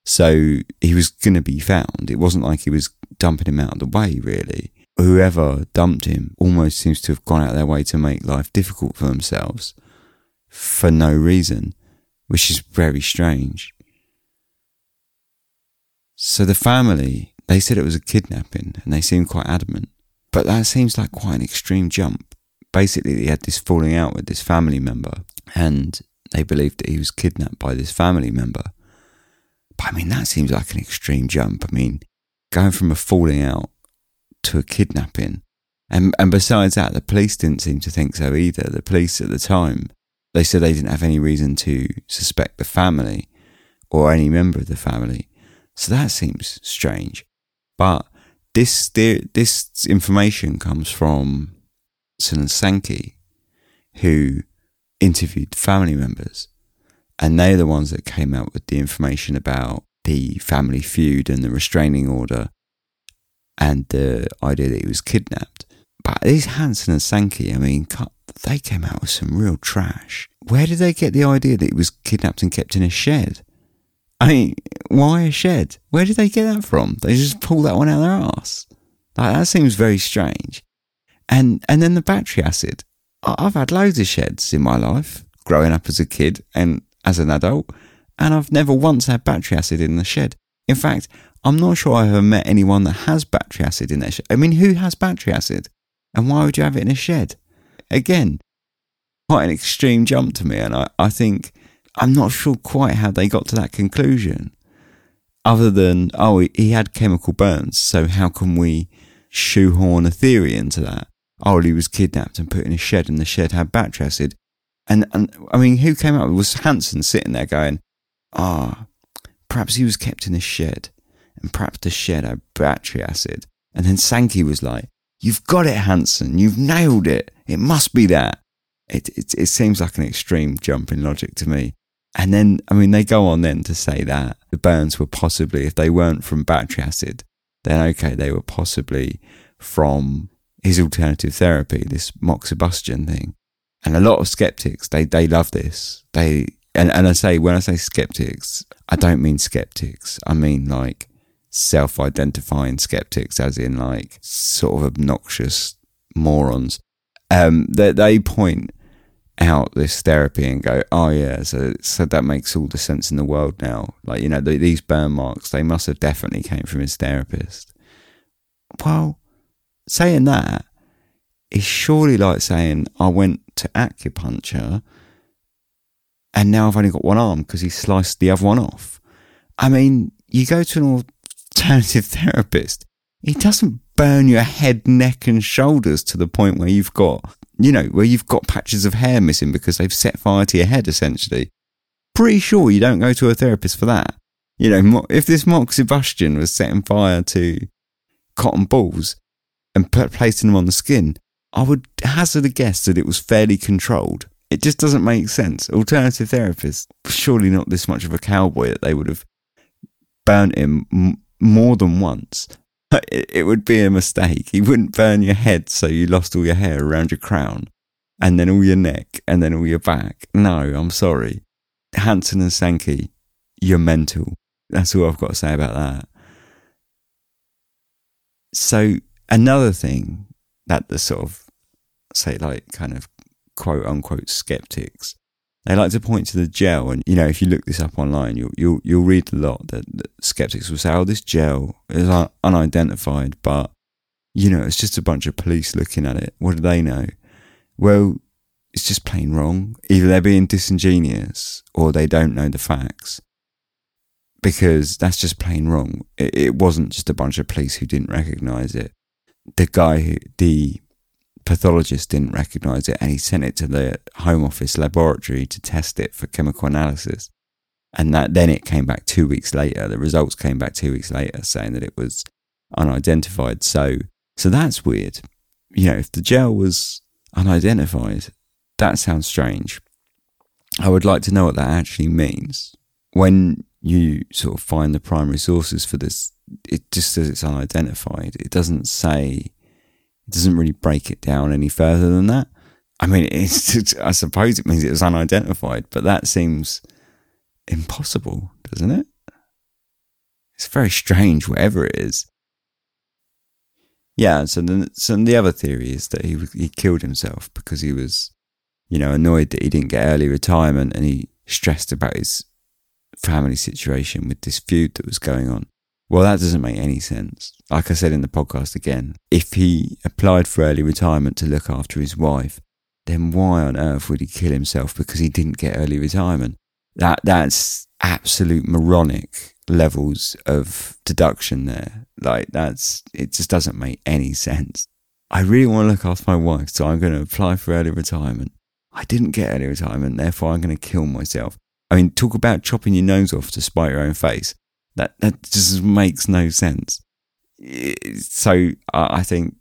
So he was going to be found. It wasn't like he was dumping him out of the way, really. Whoever dumped him almost seems to have gone out of their way to make life difficult for themselves for no reason, which is very strange. So the family, they said it was a kidnapping and they seemed quite adamant. But that seems like quite an extreme jump. Basically, he had this falling out with this family member and they believed that he was kidnapped by this family member. But I mean, that seems like an extreme jump. I mean, going from a falling out to a kidnapping. And, and besides that, the police didn't seem to think so either. The police at the time, they said they didn't have any reason to suspect the family or any member of the family. So that seems strange. But this this information comes from Sankey, who interviewed family members, and they're the ones that came out with the information about the family feud and the restraining order, and the idea that he was kidnapped. But these Hanson and Sankey, I mean, they came out with some real trash. Where did they get the idea that he was kidnapped and kept in a shed? I mean, why a shed? Where did they get that from? They just pulled that one out of their ass. Like that seems very strange. And and then the battery acid. I've had loads of sheds in my life, growing up as a kid and as an adult, and I've never once had battery acid in the shed. In fact, I'm not sure I've ever met anyone that has battery acid in their shed. I mean, who has battery acid? And why would you have it in a shed? Again, quite an extreme jump to me, and I, I think I'm not sure quite how they got to that conclusion. Other than, oh, he had chemical burns, so how can we shoehorn a theory into that? Oh, he was kidnapped and put in a shed, and the shed had battery acid. And, and I mean, who came up? Was Hanson sitting there going, ah, oh, perhaps he was kept in a shed, and perhaps the shed had battery acid. And then Sankey was like, You've got it, Hanson. You've nailed it. It must be that. It, it, it seems like an extreme jump in logic to me. And then, I mean, they go on then to say that the burns were possibly, if they weren't from battery acid, then okay, they were possibly from his alternative therapy, this moxibustion thing. And a lot of skeptics, they, they love this. They, and, and I say, when I say skeptics, I don't mean skeptics. I mean like self identifying skeptics, as in like sort of obnoxious morons. Um, that they, point out this therapy and go, oh yeah, so so that makes all the sense in the world now. Like you know, the, these burn marks, they must have definitely came from his therapist. Well, saying that is surely like saying I went to acupuncture and now I've only got one arm because he sliced the other one off. I mean, you go to an alternative therapist, he doesn't burn your head, neck, and shoulders to the point where you've got you know, where you've got patches of hair missing because they've set fire to your head, essentially. Pretty sure you don't go to a therapist for that. You know, if this moxibustion was setting fire to cotton balls and put, placing them on the skin, I would hazard a guess that it was fairly controlled. It just doesn't make sense. Alternative therapists, surely not this much of a cowboy that they would have burnt him more than once it would be a mistake. He wouldn't burn your head so you lost all your hair around your crown and then all your neck and then all your back. No, I'm sorry. Hanson and Sankey, you're mental. That's all I've got to say about that. So, another thing that the sort of, say, like kind of quote unquote skeptics they like to point to the gel, and you know, if you look this up online, you'll you'll you'll read a lot that, that skeptics will say, "Oh, this gel is un- unidentified," but you know, it's just a bunch of police looking at it. What do they know? Well, it's just plain wrong. Either they're being disingenuous or they don't know the facts. Because that's just plain wrong. It, it wasn't just a bunch of police who didn't recognize it. The guy who, the pathologist didn't recognize it and he sent it to the Home Office laboratory to test it for chemical analysis. And that then it came back two weeks later. The results came back two weeks later saying that it was unidentified. So, so that's weird. You know, if the gel was unidentified, that sounds strange. I would like to know what that actually means. When you sort of find the primary sources for this, it just says it's unidentified. It doesn't say it doesn't really break it down any further than that. I mean, <laughs> it's, I suppose it means it was unidentified, but that seems impossible, doesn't it? It's very strange, whatever it is. Yeah, so the, so the other theory is that he he killed himself because he was, you know, annoyed that he didn't get early retirement and he stressed about his family situation with this feud that was going on. Well, that doesn't make any sense. Like I said in the podcast again, if he applied for early retirement to look after his wife, then why on earth would he kill himself because he didn't get early retirement? That that's absolute moronic levels of deduction there. Like that's it just doesn't make any sense. I really want to look after my wife, so I'm going to apply for early retirement. I didn't get early retirement, therefore I'm going to kill myself. I mean, talk about chopping your nose off to spite your own face. That that just makes no sense. So I think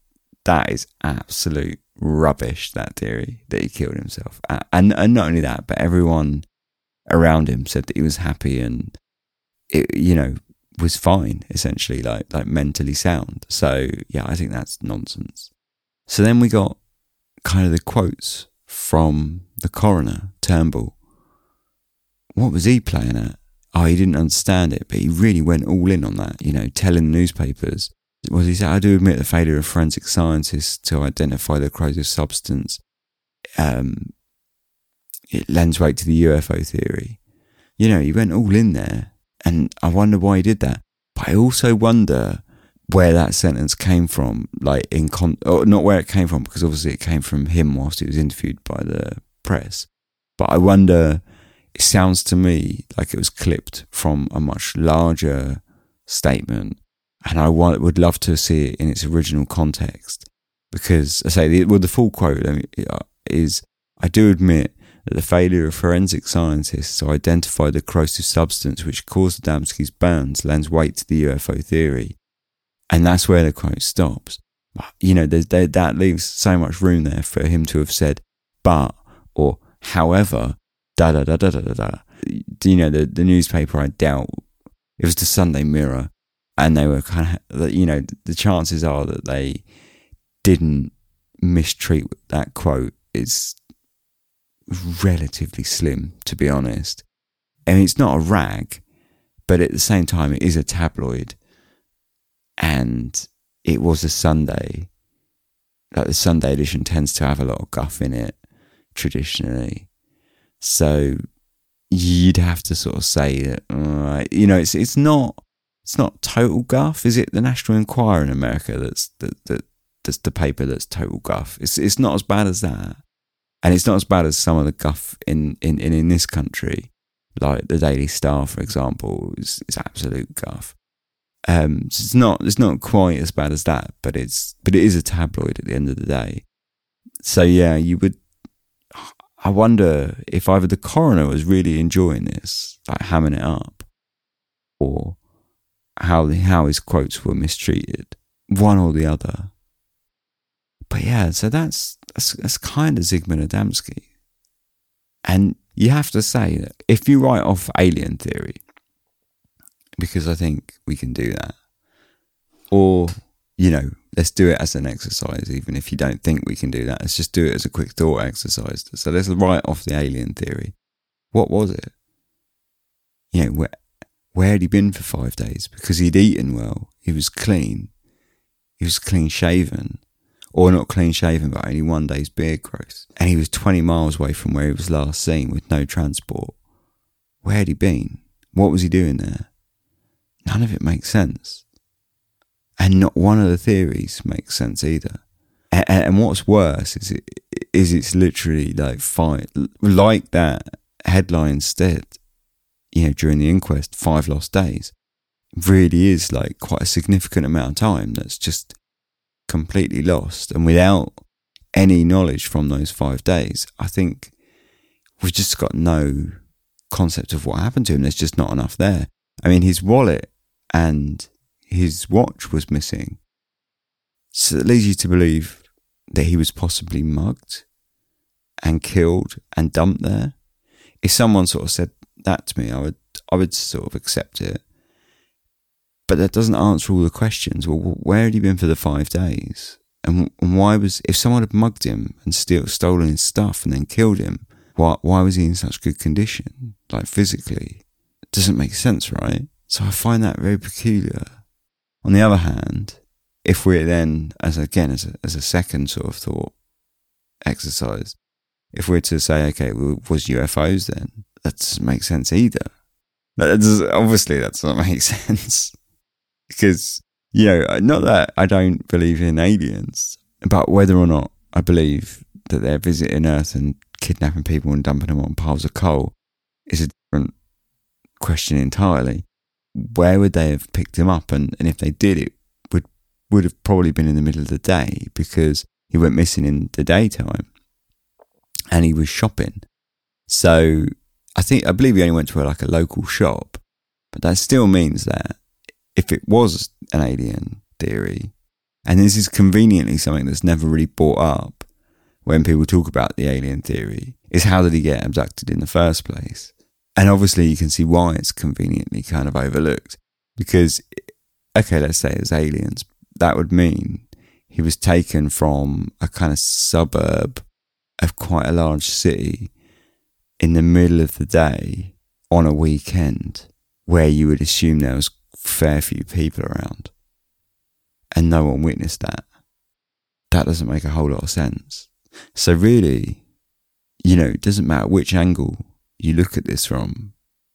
that is absolute rubbish. That theory that he killed himself, and and not only that, but everyone around him said that he was happy and it, you know was fine essentially, like like mentally sound. So yeah, I think that's nonsense. So then we got kind of the quotes from the coroner, Turnbull. What was he playing at? Oh, he didn't understand it, but he really went all in on that, you know, telling the newspapers. Was he said, I do admit the failure of forensic scientists to identify the corrosive substance. Um, it lends weight to the UFO theory. You know, he went all in there, and I wonder why he did that. But I also wonder where that sentence came from, like in con, or not where it came from, because obviously it came from him whilst he was interviewed by the press. But I wonder, it sounds to me like it was clipped from a much larger statement, and I want, would love to see it in its original context. Because I say, well, the full quote uh, is, I do admit that the failure of forensic scientists to identify the corrosive substance which caused Adamski's burns lends weight to the UFO theory and that's where the quote stops. You know, there, that leaves so much room there for him to have said, but, or however, da da da da da da da. You know, the, the newspaper, I doubt, it was the Sunday Mirror, and they were kind of, you know, the chances are that they didn't mistreat that quote is relatively slim, to be honest. I mean, it's not a rag, but at the same time, it is a tabloid and it was a Sunday. Like the Sunday edition tends to have a lot of guff in it traditionally, so you'd have to sort of say that uh, you know it's it's not it's not total guff, is it? The National Enquirer in America that's that, that that's the paper that's total guff. It's it's not as bad as that, and it's not as bad as some of the guff in in in, in this country, like the Daily Star, for example, is, is absolute guff. Um, so it's not it's not quite as bad as that, but it's but it is a tabloid at the end of the day. So yeah, you would. I wonder if either the coroner was really enjoying this, like hamming it up, or how how his quotes were mistreated, one or the other. But yeah, so that's that's, that's kind of Zygmunt Adamski, and you have to say that if you write off alien theory, because I think we can do that. Or, you know, let's do it as an exercise, even if you don't think we can do that. Let's just do it as a quick thought exercise. So let's write off the alien theory. What was it? You know, where, where had he been for five days? Because he'd eaten well, he was clean, he was clean shaven, or not clean shaven, but only one day's beard growth. And he was 20 miles away from where he was last seen with no transport. Where had he been? What was he doing there? none of it makes sense. And not one of the theories makes sense either. And, and what's worse is it is it's literally like five like that headline said, you know, during the inquest, five lost days. Really is like quite a significant amount of time that's just completely lost. And without any knowledge from those five days, I think we've just got no concept of what happened to him. There's just not enough there. I mean, his wallet and his watch was missing. So it leads you to believe that he was possibly mugged and killed and dumped there. If someone sort of said that to me, I would I would sort of accept it. But that doesn't answer all the questions. Well, where had he been for the five days? And, and why was if someone had mugged him and steal, stolen his stuff and then killed him? Why why was he in such good condition, like physically? It doesn't make sense, right? So I find that very peculiar. On the other hand, if we're then, as again, as a, as a second sort of thought exercise, if we're to say, okay, well, was UFOs then? That doesn't make sense either. That does, obviously, that doesn't <laughs> make sense. because, you know, not that I don't believe in aliens, but whether or not I believe that they're visiting Earth and kidnapping people and dumping them on piles of coal is a different question entirely. Where would they have picked him up? And, and if they did, it would would have probably been in the middle of the day because he went missing in the daytime and he was shopping. So I think I believe he only went to a, like a local shop, but that still means that if it was an alien theory, and this is conveniently something that's never really brought up when people talk about the alien theory, is how did he get abducted in the first place? And obviously, you can see why it's conveniently kind of overlooked because, okay, let's say it's aliens. That would mean he was taken from a kind of suburb of quite a large city in the middle of the day on a weekend where you would assume there was fair few people around and no one witnessed that. That doesn't make a whole lot of sense. So really, you know, it doesn't matter which angle you look at this from,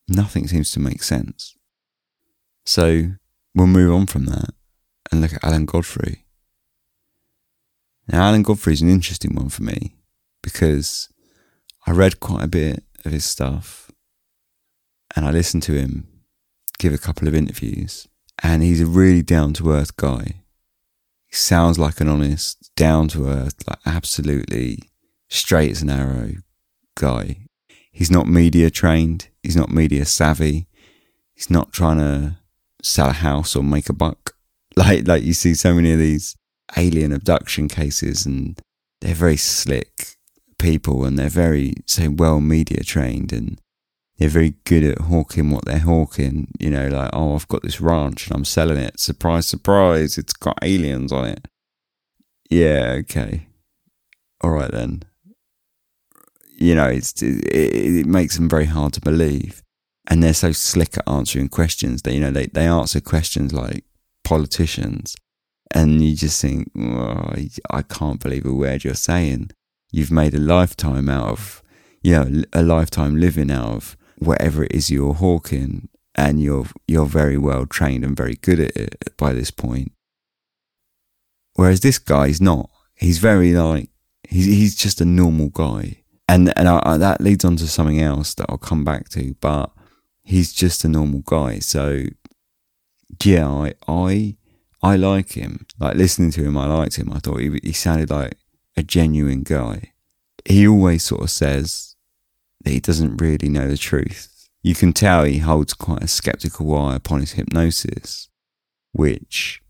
nothing seems to make sense. So we'll move on from that and look at Alan Godfrey. Now, Alan Godfrey is an interesting one for me because I read quite a bit of his stuff and I listened to him give a couple of interviews. And he's a really down to earth guy. He sounds like an honest, down to earth, like absolutely straight as an arrow guy. He's not media trained. He's not media savvy. He's not trying to sell a house or make a buck. <laughs> Like, like you see so many of these alien abduction cases and they're very slick people and they're very, say, well media trained and they're very good at hawking what they're hawking. You know, like, oh, I've got this ranch and I'm selling it. Surprise, surprise, it's got aliens on it. Yeah, okay. All right then. You know, it, it makes them very hard to believe, and they're so slick at answering questions. That you know, they they answer questions like politicians, and you just think, I can't believe a word you're saying. You've made a lifetime out of, you know, a lifetime living out of whatever it is you're hawking, and you're you're very well trained and very good at it by this point. Whereas this guy is not. He's very like he's he's just a normal guy, and and I, I, that leads on to something else that I'll come back to. But he's just a normal guy, so yeah, I I I like him. Like listening to him, I liked him. I thought he he sounded like a genuine guy. He always sort of says that he doesn't really know the truth. You can tell he holds quite a skeptical eye upon his hypnosis, which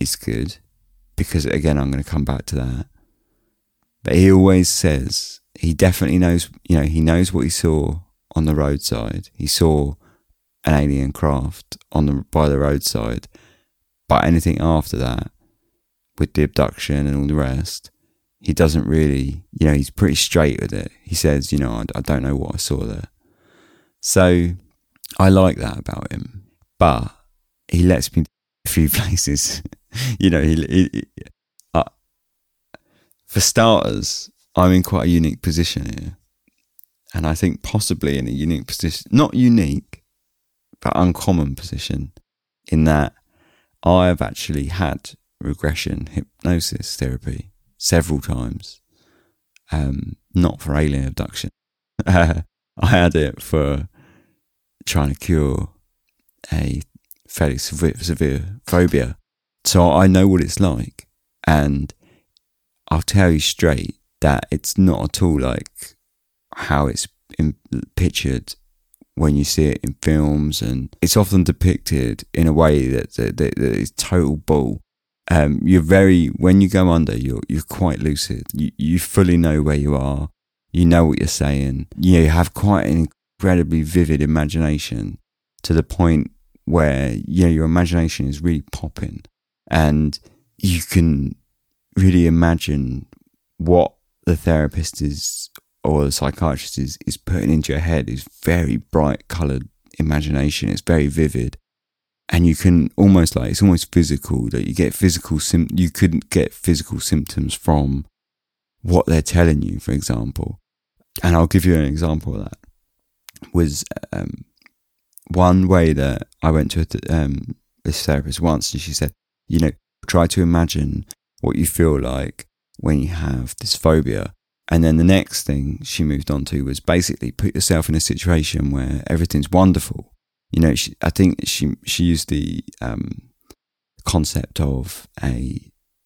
is good because, again, I'm going to come back to that. But he always says he definitely knows, you know, he knows what he saw on the roadside. He saw an alien craft on the by the roadside, but anything after that, with the abduction and all the rest, he doesn't really, you know, he's pretty straight with it. He says, you know, I, I don't know what I saw there. So I like that about him, but he lets me <laughs> a few places. <laughs> you know, he, he for starters, I'm in quite a unique position here. And I think possibly in a unique position, not unique, but uncommon position, in that I've actually had regression hypnosis therapy several times. Um, not for alien abduction. <laughs> I had it for trying to cure a fairly severe, severe phobia. So I know what it's like. And I'll tell you straight that it's not at all like how it's in, pictured when you see it in films. And it's often depicted in a way that, that, that is total bull um, you're very when you go under, you're you're quite lucid. You you fully know where you are. You know what you're saying. You have quite an incredibly vivid imagination to the point where know, your imagination is really popping, and you can really imagine what the therapist is or the psychiatrist is is putting into your head. Is very bright coloured imagination. It's very vivid. And you can almost like it's almost physical that you get physical sim you couldn't get physical symptoms from what they're telling you for example. And i'll give you an example of that. Was um, one way that i went to a, um, this therapist once and she said you know try to imagine what you feel like when you have this phobia. And then the next thing she moved on to was basically put yourself in a situation where everything's wonderful. You know, she, I think she she used the um, concept of a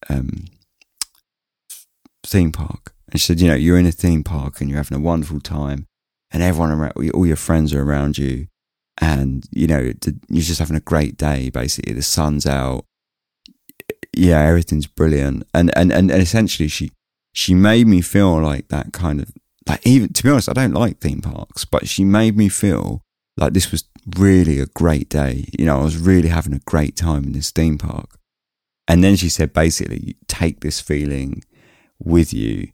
um, theme park, and she said, you know, you're in a theme park and you're having a wonderful time, and everyone around, all your friends are around you, and you know, you're just having a great day. Basically, the sun's out, yeah, everything's brilliant, and and and, and essentially she she made me feel like that kind of like even to be honest, I don't like theme parks, but she made me feel like this was really a great day. You know, I was really having a great time in this theme park. And then she said, basically, take this feeling with you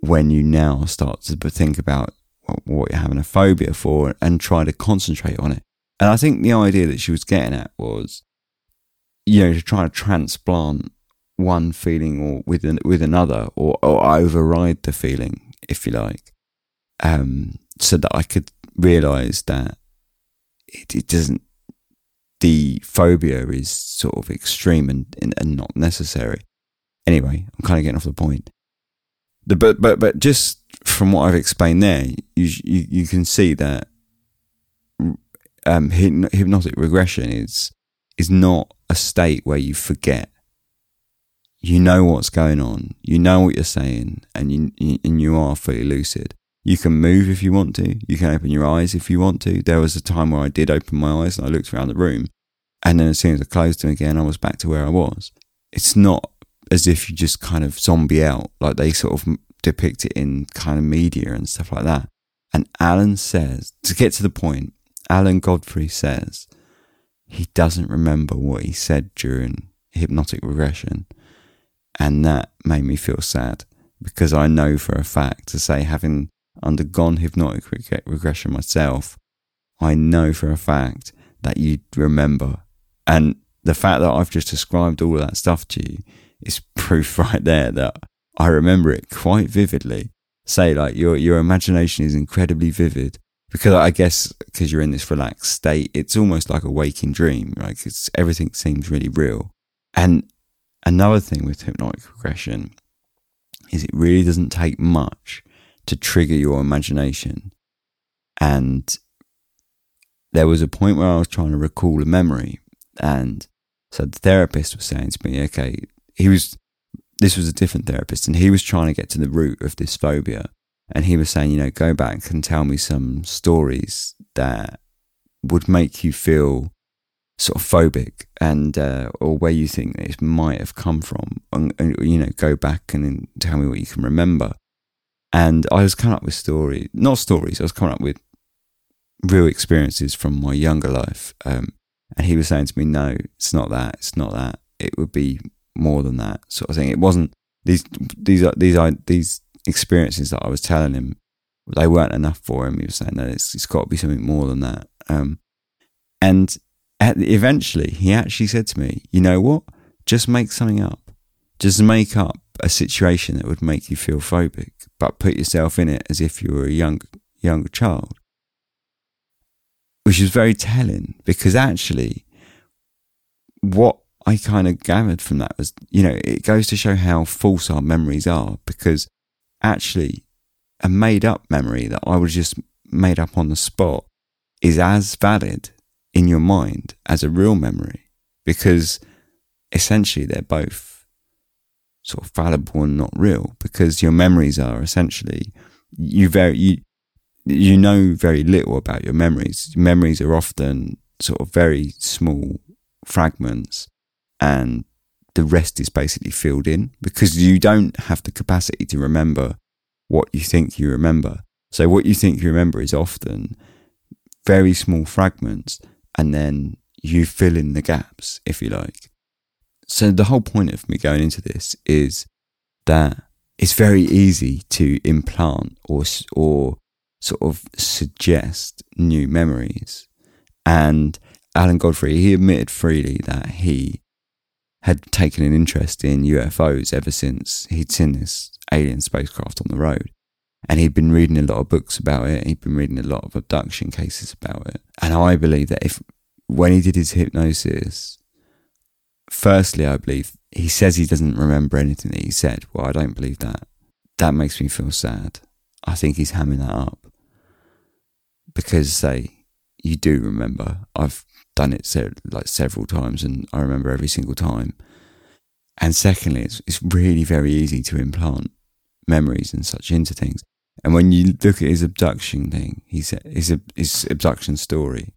when you now start to think about what you're having a phobia for and try to concentrate on it. And I think the idea that she was getting at was, you know, to try to transplant one feeling or with an, with another or, or override the feeling, if you like, um, so that I could realize that it, it doesn't, the phobia is sort of extreme and, and, and not necessary. Anyway, I'm kind of getting off the point. The, but, but, but just from what I've explained there, you, you, you can see that um, hypnotic regression is, is not a state where you forget you know what's going on, you know what you're saying, and you, and you are fully lucid. You can move if you want to. You can open your eyes if you want to. There was a time where I did open my eyes and I looked around the room, and then as soon as I closed them again, I was back to where I was. It's not as if you just kind of zombie out like they sort of depict it in kind of media and stuff like that. And Alan says, to get to the point, Alan Godfrey says he doesn't remember what he said during hypnotic regression. And that made me feel sad because I know for a fact to say, having undergone hypnotic regression myself, I know for a fact that you remember. And the fact that I've just described all that stuff to you is <laughs> proof right there that I remember it quite vividly. Say like your your imagination is incredibly vivid because I guess because you're in this relaxed state, it's almost like a waking dream. Like it's everything seems really real. And Another thing with hypnotic regression is it really doesn't take much to trigger your imagination. And there was a point where I was trying to recall a memory, and so the therapist was saying to me, okay, he was, this was a different therapist, and he was trying to get to the root of this phobia. And he was saying, you know, go back and tell me some stories that would make you feel sort of phobic and uh, or where you think it might have come from. And, and, you know go back and tell me what you can remember. And i was coming up with stories not stories i was coming up with real experiences from my younger life um, and he was saying to me no it's not that it's not that. It would be more than that sort of thing. It wasn't these these these these experiences that i was telling him they weren't enough for him he was saying that it's, it's got to be something more than that um, and eventually he actually said to me, you know what? Just make something up. Just make up a situation that would make you feel phobic, but put yourself in it as if you were a young, young child. Which is very telling because actually what I kind of gathered from that was, you know, it goes to show how false our memories are because actually a made up memory that I was just made up on the spot is as valid in your mind as a real memory because essentially they're both sort of fallible and not real because your memories are essentially you very you you know very little about your memories. Memories are often sort of very small fragments and the rest is basically filled in because you don't have the capacity to remember what you think you remember so what you think you remember is often very small fragments and then you fill in the gaps, if you like. So the whole point of me going into this is that it's very easy to implant or or sort of suggest new memories. And Alan Godfrey, he admitted freely that he had taken an interest in UFOs ever since he'd seen this alien spacecraft on the road. And he'd been reading a lot of books about it. He'd been reading a lot of abduction cases about it. And I believe that if, when he did his hypnosis, firstly, I believe he says he doesn't remember anything that he said. Well, I don't believe that. That makes me feel sad. I think he's hamming that up because say you do remember. I've done it like several times, and I remember every single time. And secondly, it's it's really very easy to implant memories and such into things. And when you look at his abduction thing, he said his his abduction story.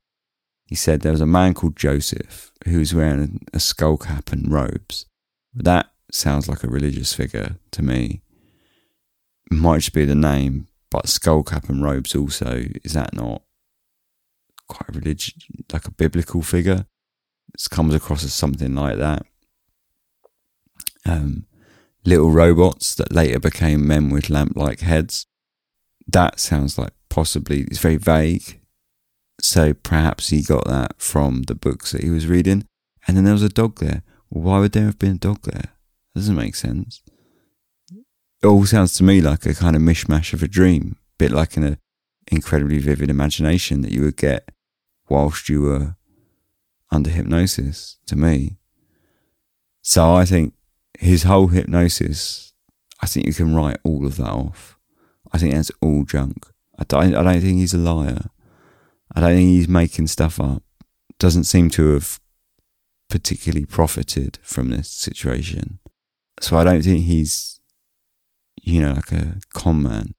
He said there was a man called Joseph who was wearing a skull cap and robes. That sounds like a religious figure to me. Might just be the name, but skull cap and robes also is that not quite a religious, like a biblical figure? It comes across as something like that. Um, little robots that later became men with lamp-like heads. That sounds like possibly it's very vague. So perhaps he got that from the books that he was reading. And then there was a dog there. why would there have been a dog there? Doesn't make sense. It all sounds to me like a kind of mishmash of a dream, a bit like an incredibly vivid imagination that you would get whilst you were under hypnosis to me. So I think his whole hypnosis, I think you can write all of that off. I think that's all junk. I don't, I don't think he's a liar. I don't think he's making stuff up. Doesn't seem to have particularly profited from this situation. So I don't think he's, you know, like a con man.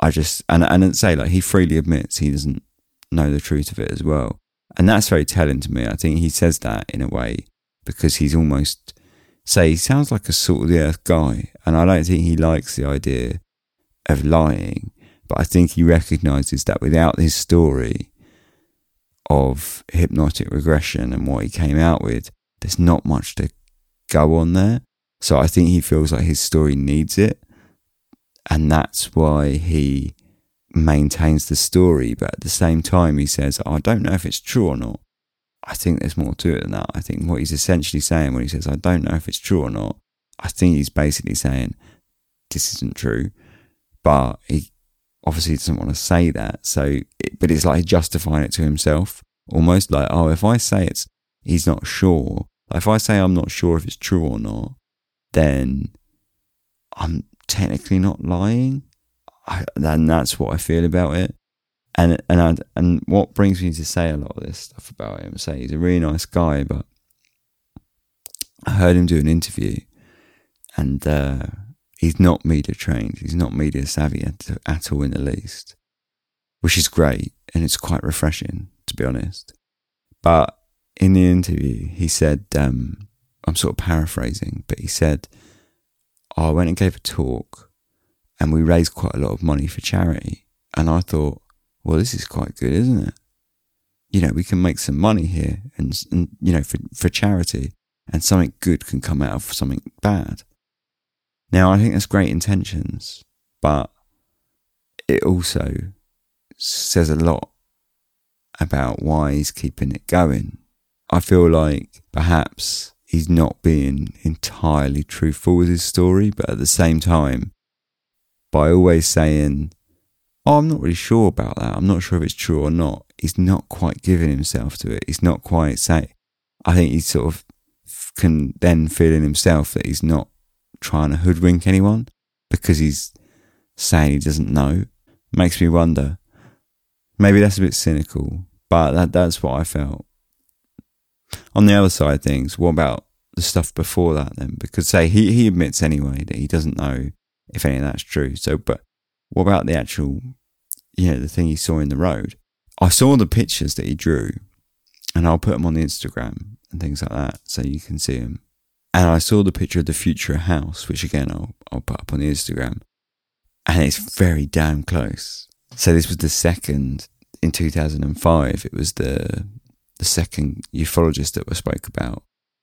I just, and, and say like he freely admits he doesn't know the truth of it as well. And that's very telling to me. I think he says that in a way because he's almost, say, he sounds like a sort of the earth guy. And I don't think he likes the idea of lying, but I think he recognizes that without his story of hypnotic regression and what he came out with, there's not much to go on there. So I think he feels like his story needs it. And that's why he maintains the story, but at the same time, he says, I don't know if it's true or not. I think there's more to it than that. I think what he's essentially saying when he says, I don't know if it's true or not, I think he's basically saying, this isn't true. But he obviously doesn't want to say that. So, it, but it's like justifying it to himself, almost like, oh, if I say it's, he's not sure. If I say I'm not sure if it's true or not, then I'm technically not lying. I, and that's what I feel about it. And and I, and what brings me to say a lot of this stuff about him, say he's a really nice guy, but I heard him do an interview, and uh, he's not media trained. He's not media savvy at, at all in the least, which is great and it's quite refreshing to be honest. But in the interview, he said, um, I'm sort of paraphrasing, but he said, oh, I went and gave a talk and we raised quite a lot of money for charity. And I thought, well, this is quite good, isn't it? You know, we can make some money here and, and you know, for, for charity and something good can come out of something bad. Now, I think that's great intentions, but it also says a lot about why he's keeping it going. I feel like perhaps he's not being entirely truthful with his story, but at the same time, by always saying, Oh, I'm not really sure about that. I'm not sure if it's true or not. He's not quite giving himself to it. He's not quite saying, I think he sort of can then feel in himself that he's not trying to hoodwink anyone because he's saying he doesn't know. Makes me wonder. Maybe that's a bit cynical, but that, that's what I felt. On the other side of things, what about the stuff before that then? Because say he, he admits anyway that he doesn't know if any of that's true. So, but what about the actual, you know, the thing he saw in the road? I saw the pictures that he drew, and I'll put them on the Instagram and things like that, so you can see them. And I saw the picture of the Futuro house, which again I'll I'll put up on the Instagram, and it's very damn close. So this was the second in 2005. It was the the second ufologist that we spoke about,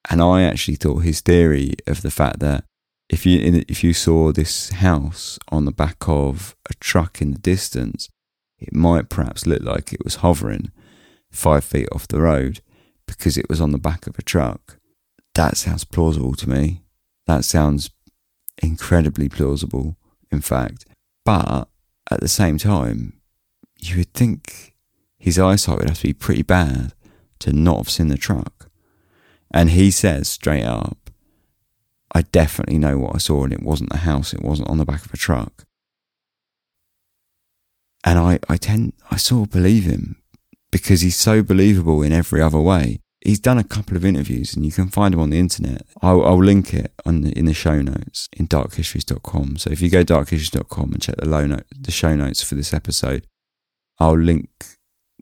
and I actually thought his theory of the fact that if you if you saw this house on the back of a truck in the distance, it might perhaps look like it was hovering five feet off the road because it was on the back of a truck. That sounds plausible to me. That sounds incredibly plausible, in fact. But at the same time, you would think his eyesight would have to be pretty bad to not have seen the truck. And he says straight up I definitely know what I saw, and it wasn't a house, it wasn't on the back of a truck. And I, I tend, I sort of believe him because he's so believable in every other way. He's done a couple of interviews and you can find him on the internet. I'll, I'll link it the, in the show notes in darkhistories.com. So if you go darkhistories.com and check the low note, the show notes for this episode, I'll link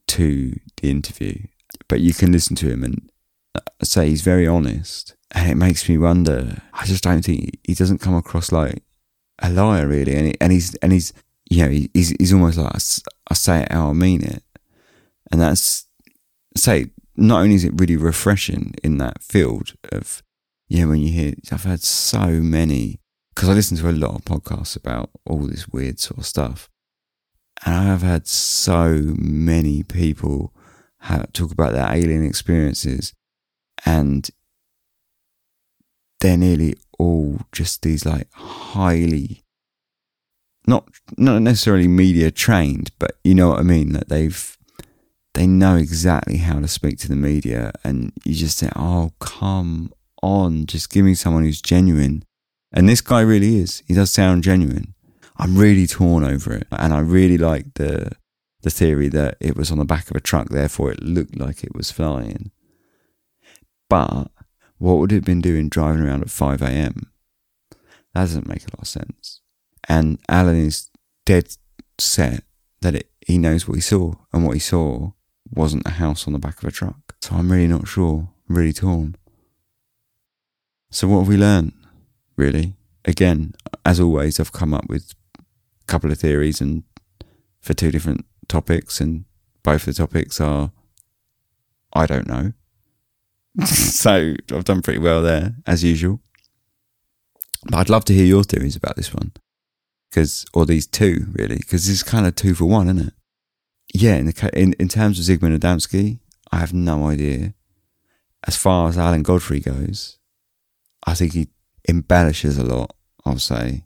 to the interview. But you can listen to him and uh, say he's very honest. And it makes me wonder. I just don't think he doesn't come across like a liar really. And, he, and he's, and he's, you know, he's, he's almost like, I, say it how I mean it. And that's, say, not only is it really refreshing in that field of, yeah, when you hear, I've had so many, because I listen to a lot of podcasts about all this weird sort of stuff. And I have had so many people have, talk about their alien experiences, and they're nearly all just these like highly, not not necessarily media trained, but you know what I mean. That they've they know exactly how to speak to the media, and you just say, "Oh, come on, just give me someone who's genuine." And this guy really is. He does sound genuine. I'm really torn over it, and I really like the the theory that it was on the back of a truck, therefore it looked like it was flying. But what would it have been doing driving around at 5 a.m.? That doesn't make a lot of sense. And Alan is dead set that it, he knows what he saw, and what he saw wasn't a house on the back of a truck. So I'm really not sure, I'm really torn. So, what have we learned, really? Again, as always, I've come up with a couple of theories and for two different topics, and both the topics are I don't know. <laughs> so, I've done pretty well there, as usual. But I'd love to hear your theories about this one. Because, or these two, really, because this is kind of two for one, isn't it? yeah, in, the, in in terms of Zygmunt Adamski, I have no idea. As far as Alan Godfrey goes, I think he embellishes a lot. I'll say,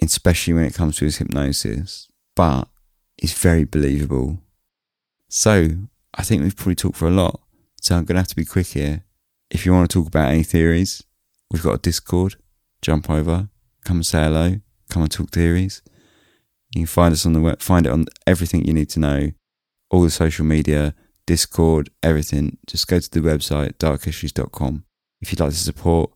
especially when it comes to his hypnosis, but he's very believable. So I think we've probably talked for a lot. So I'm gonna have to be quick here. If you want to talk about any theories, we've got a Discord. Jump over, come and say hello, come and talk theories. You can find us on the web, find it on everything you need to know, all the social media, Discord, everything. Just go to the website, darkhistories.com. If you'd like to support,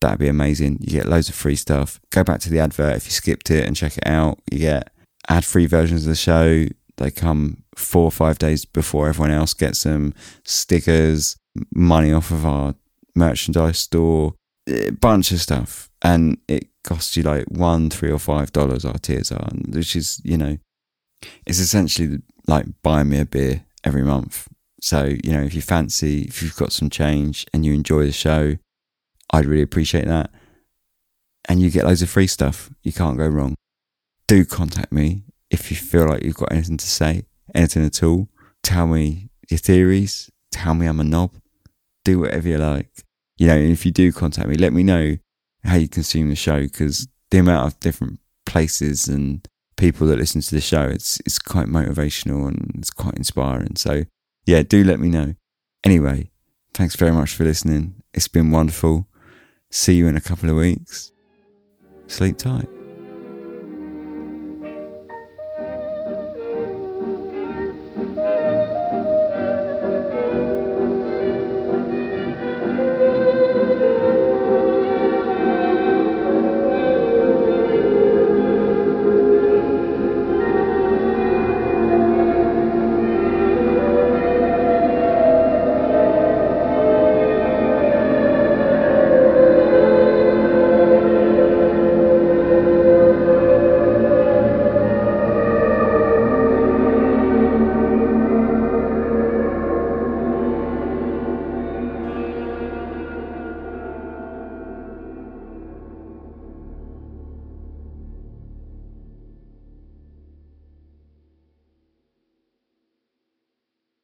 that'd be amazing. You get loads of free stuff. Go back to the advert if you skipped it and check it out. You get ad free versions of the show. They come four or five days before everyone else gets them. Stickers, money off of our merchandise store, a bunch of stuff. And it costs you like one, three, or five dollars. Our tiers are, which is you know, it's essentially like buying me a beer every month. So you know, if you fancy, if you've got some change and you enjoy the show, I'd really appreciate that. And you get loads of free stuff. You can't go wrong. Do contact me if you feel like you've got anything to say, anything at all. Tell me your theories. Tell me I'm a knob. Do whatever you like. You know, if you do contact me, let me know how you consume the show because the amount of different places and people that listen to the show, it's it's quite motivational and it's quite inspiring. So yeah, do let me know. Anyway, thanks very much for listening. It's been wonderful. See you in a couple of weeks. Sleep tight.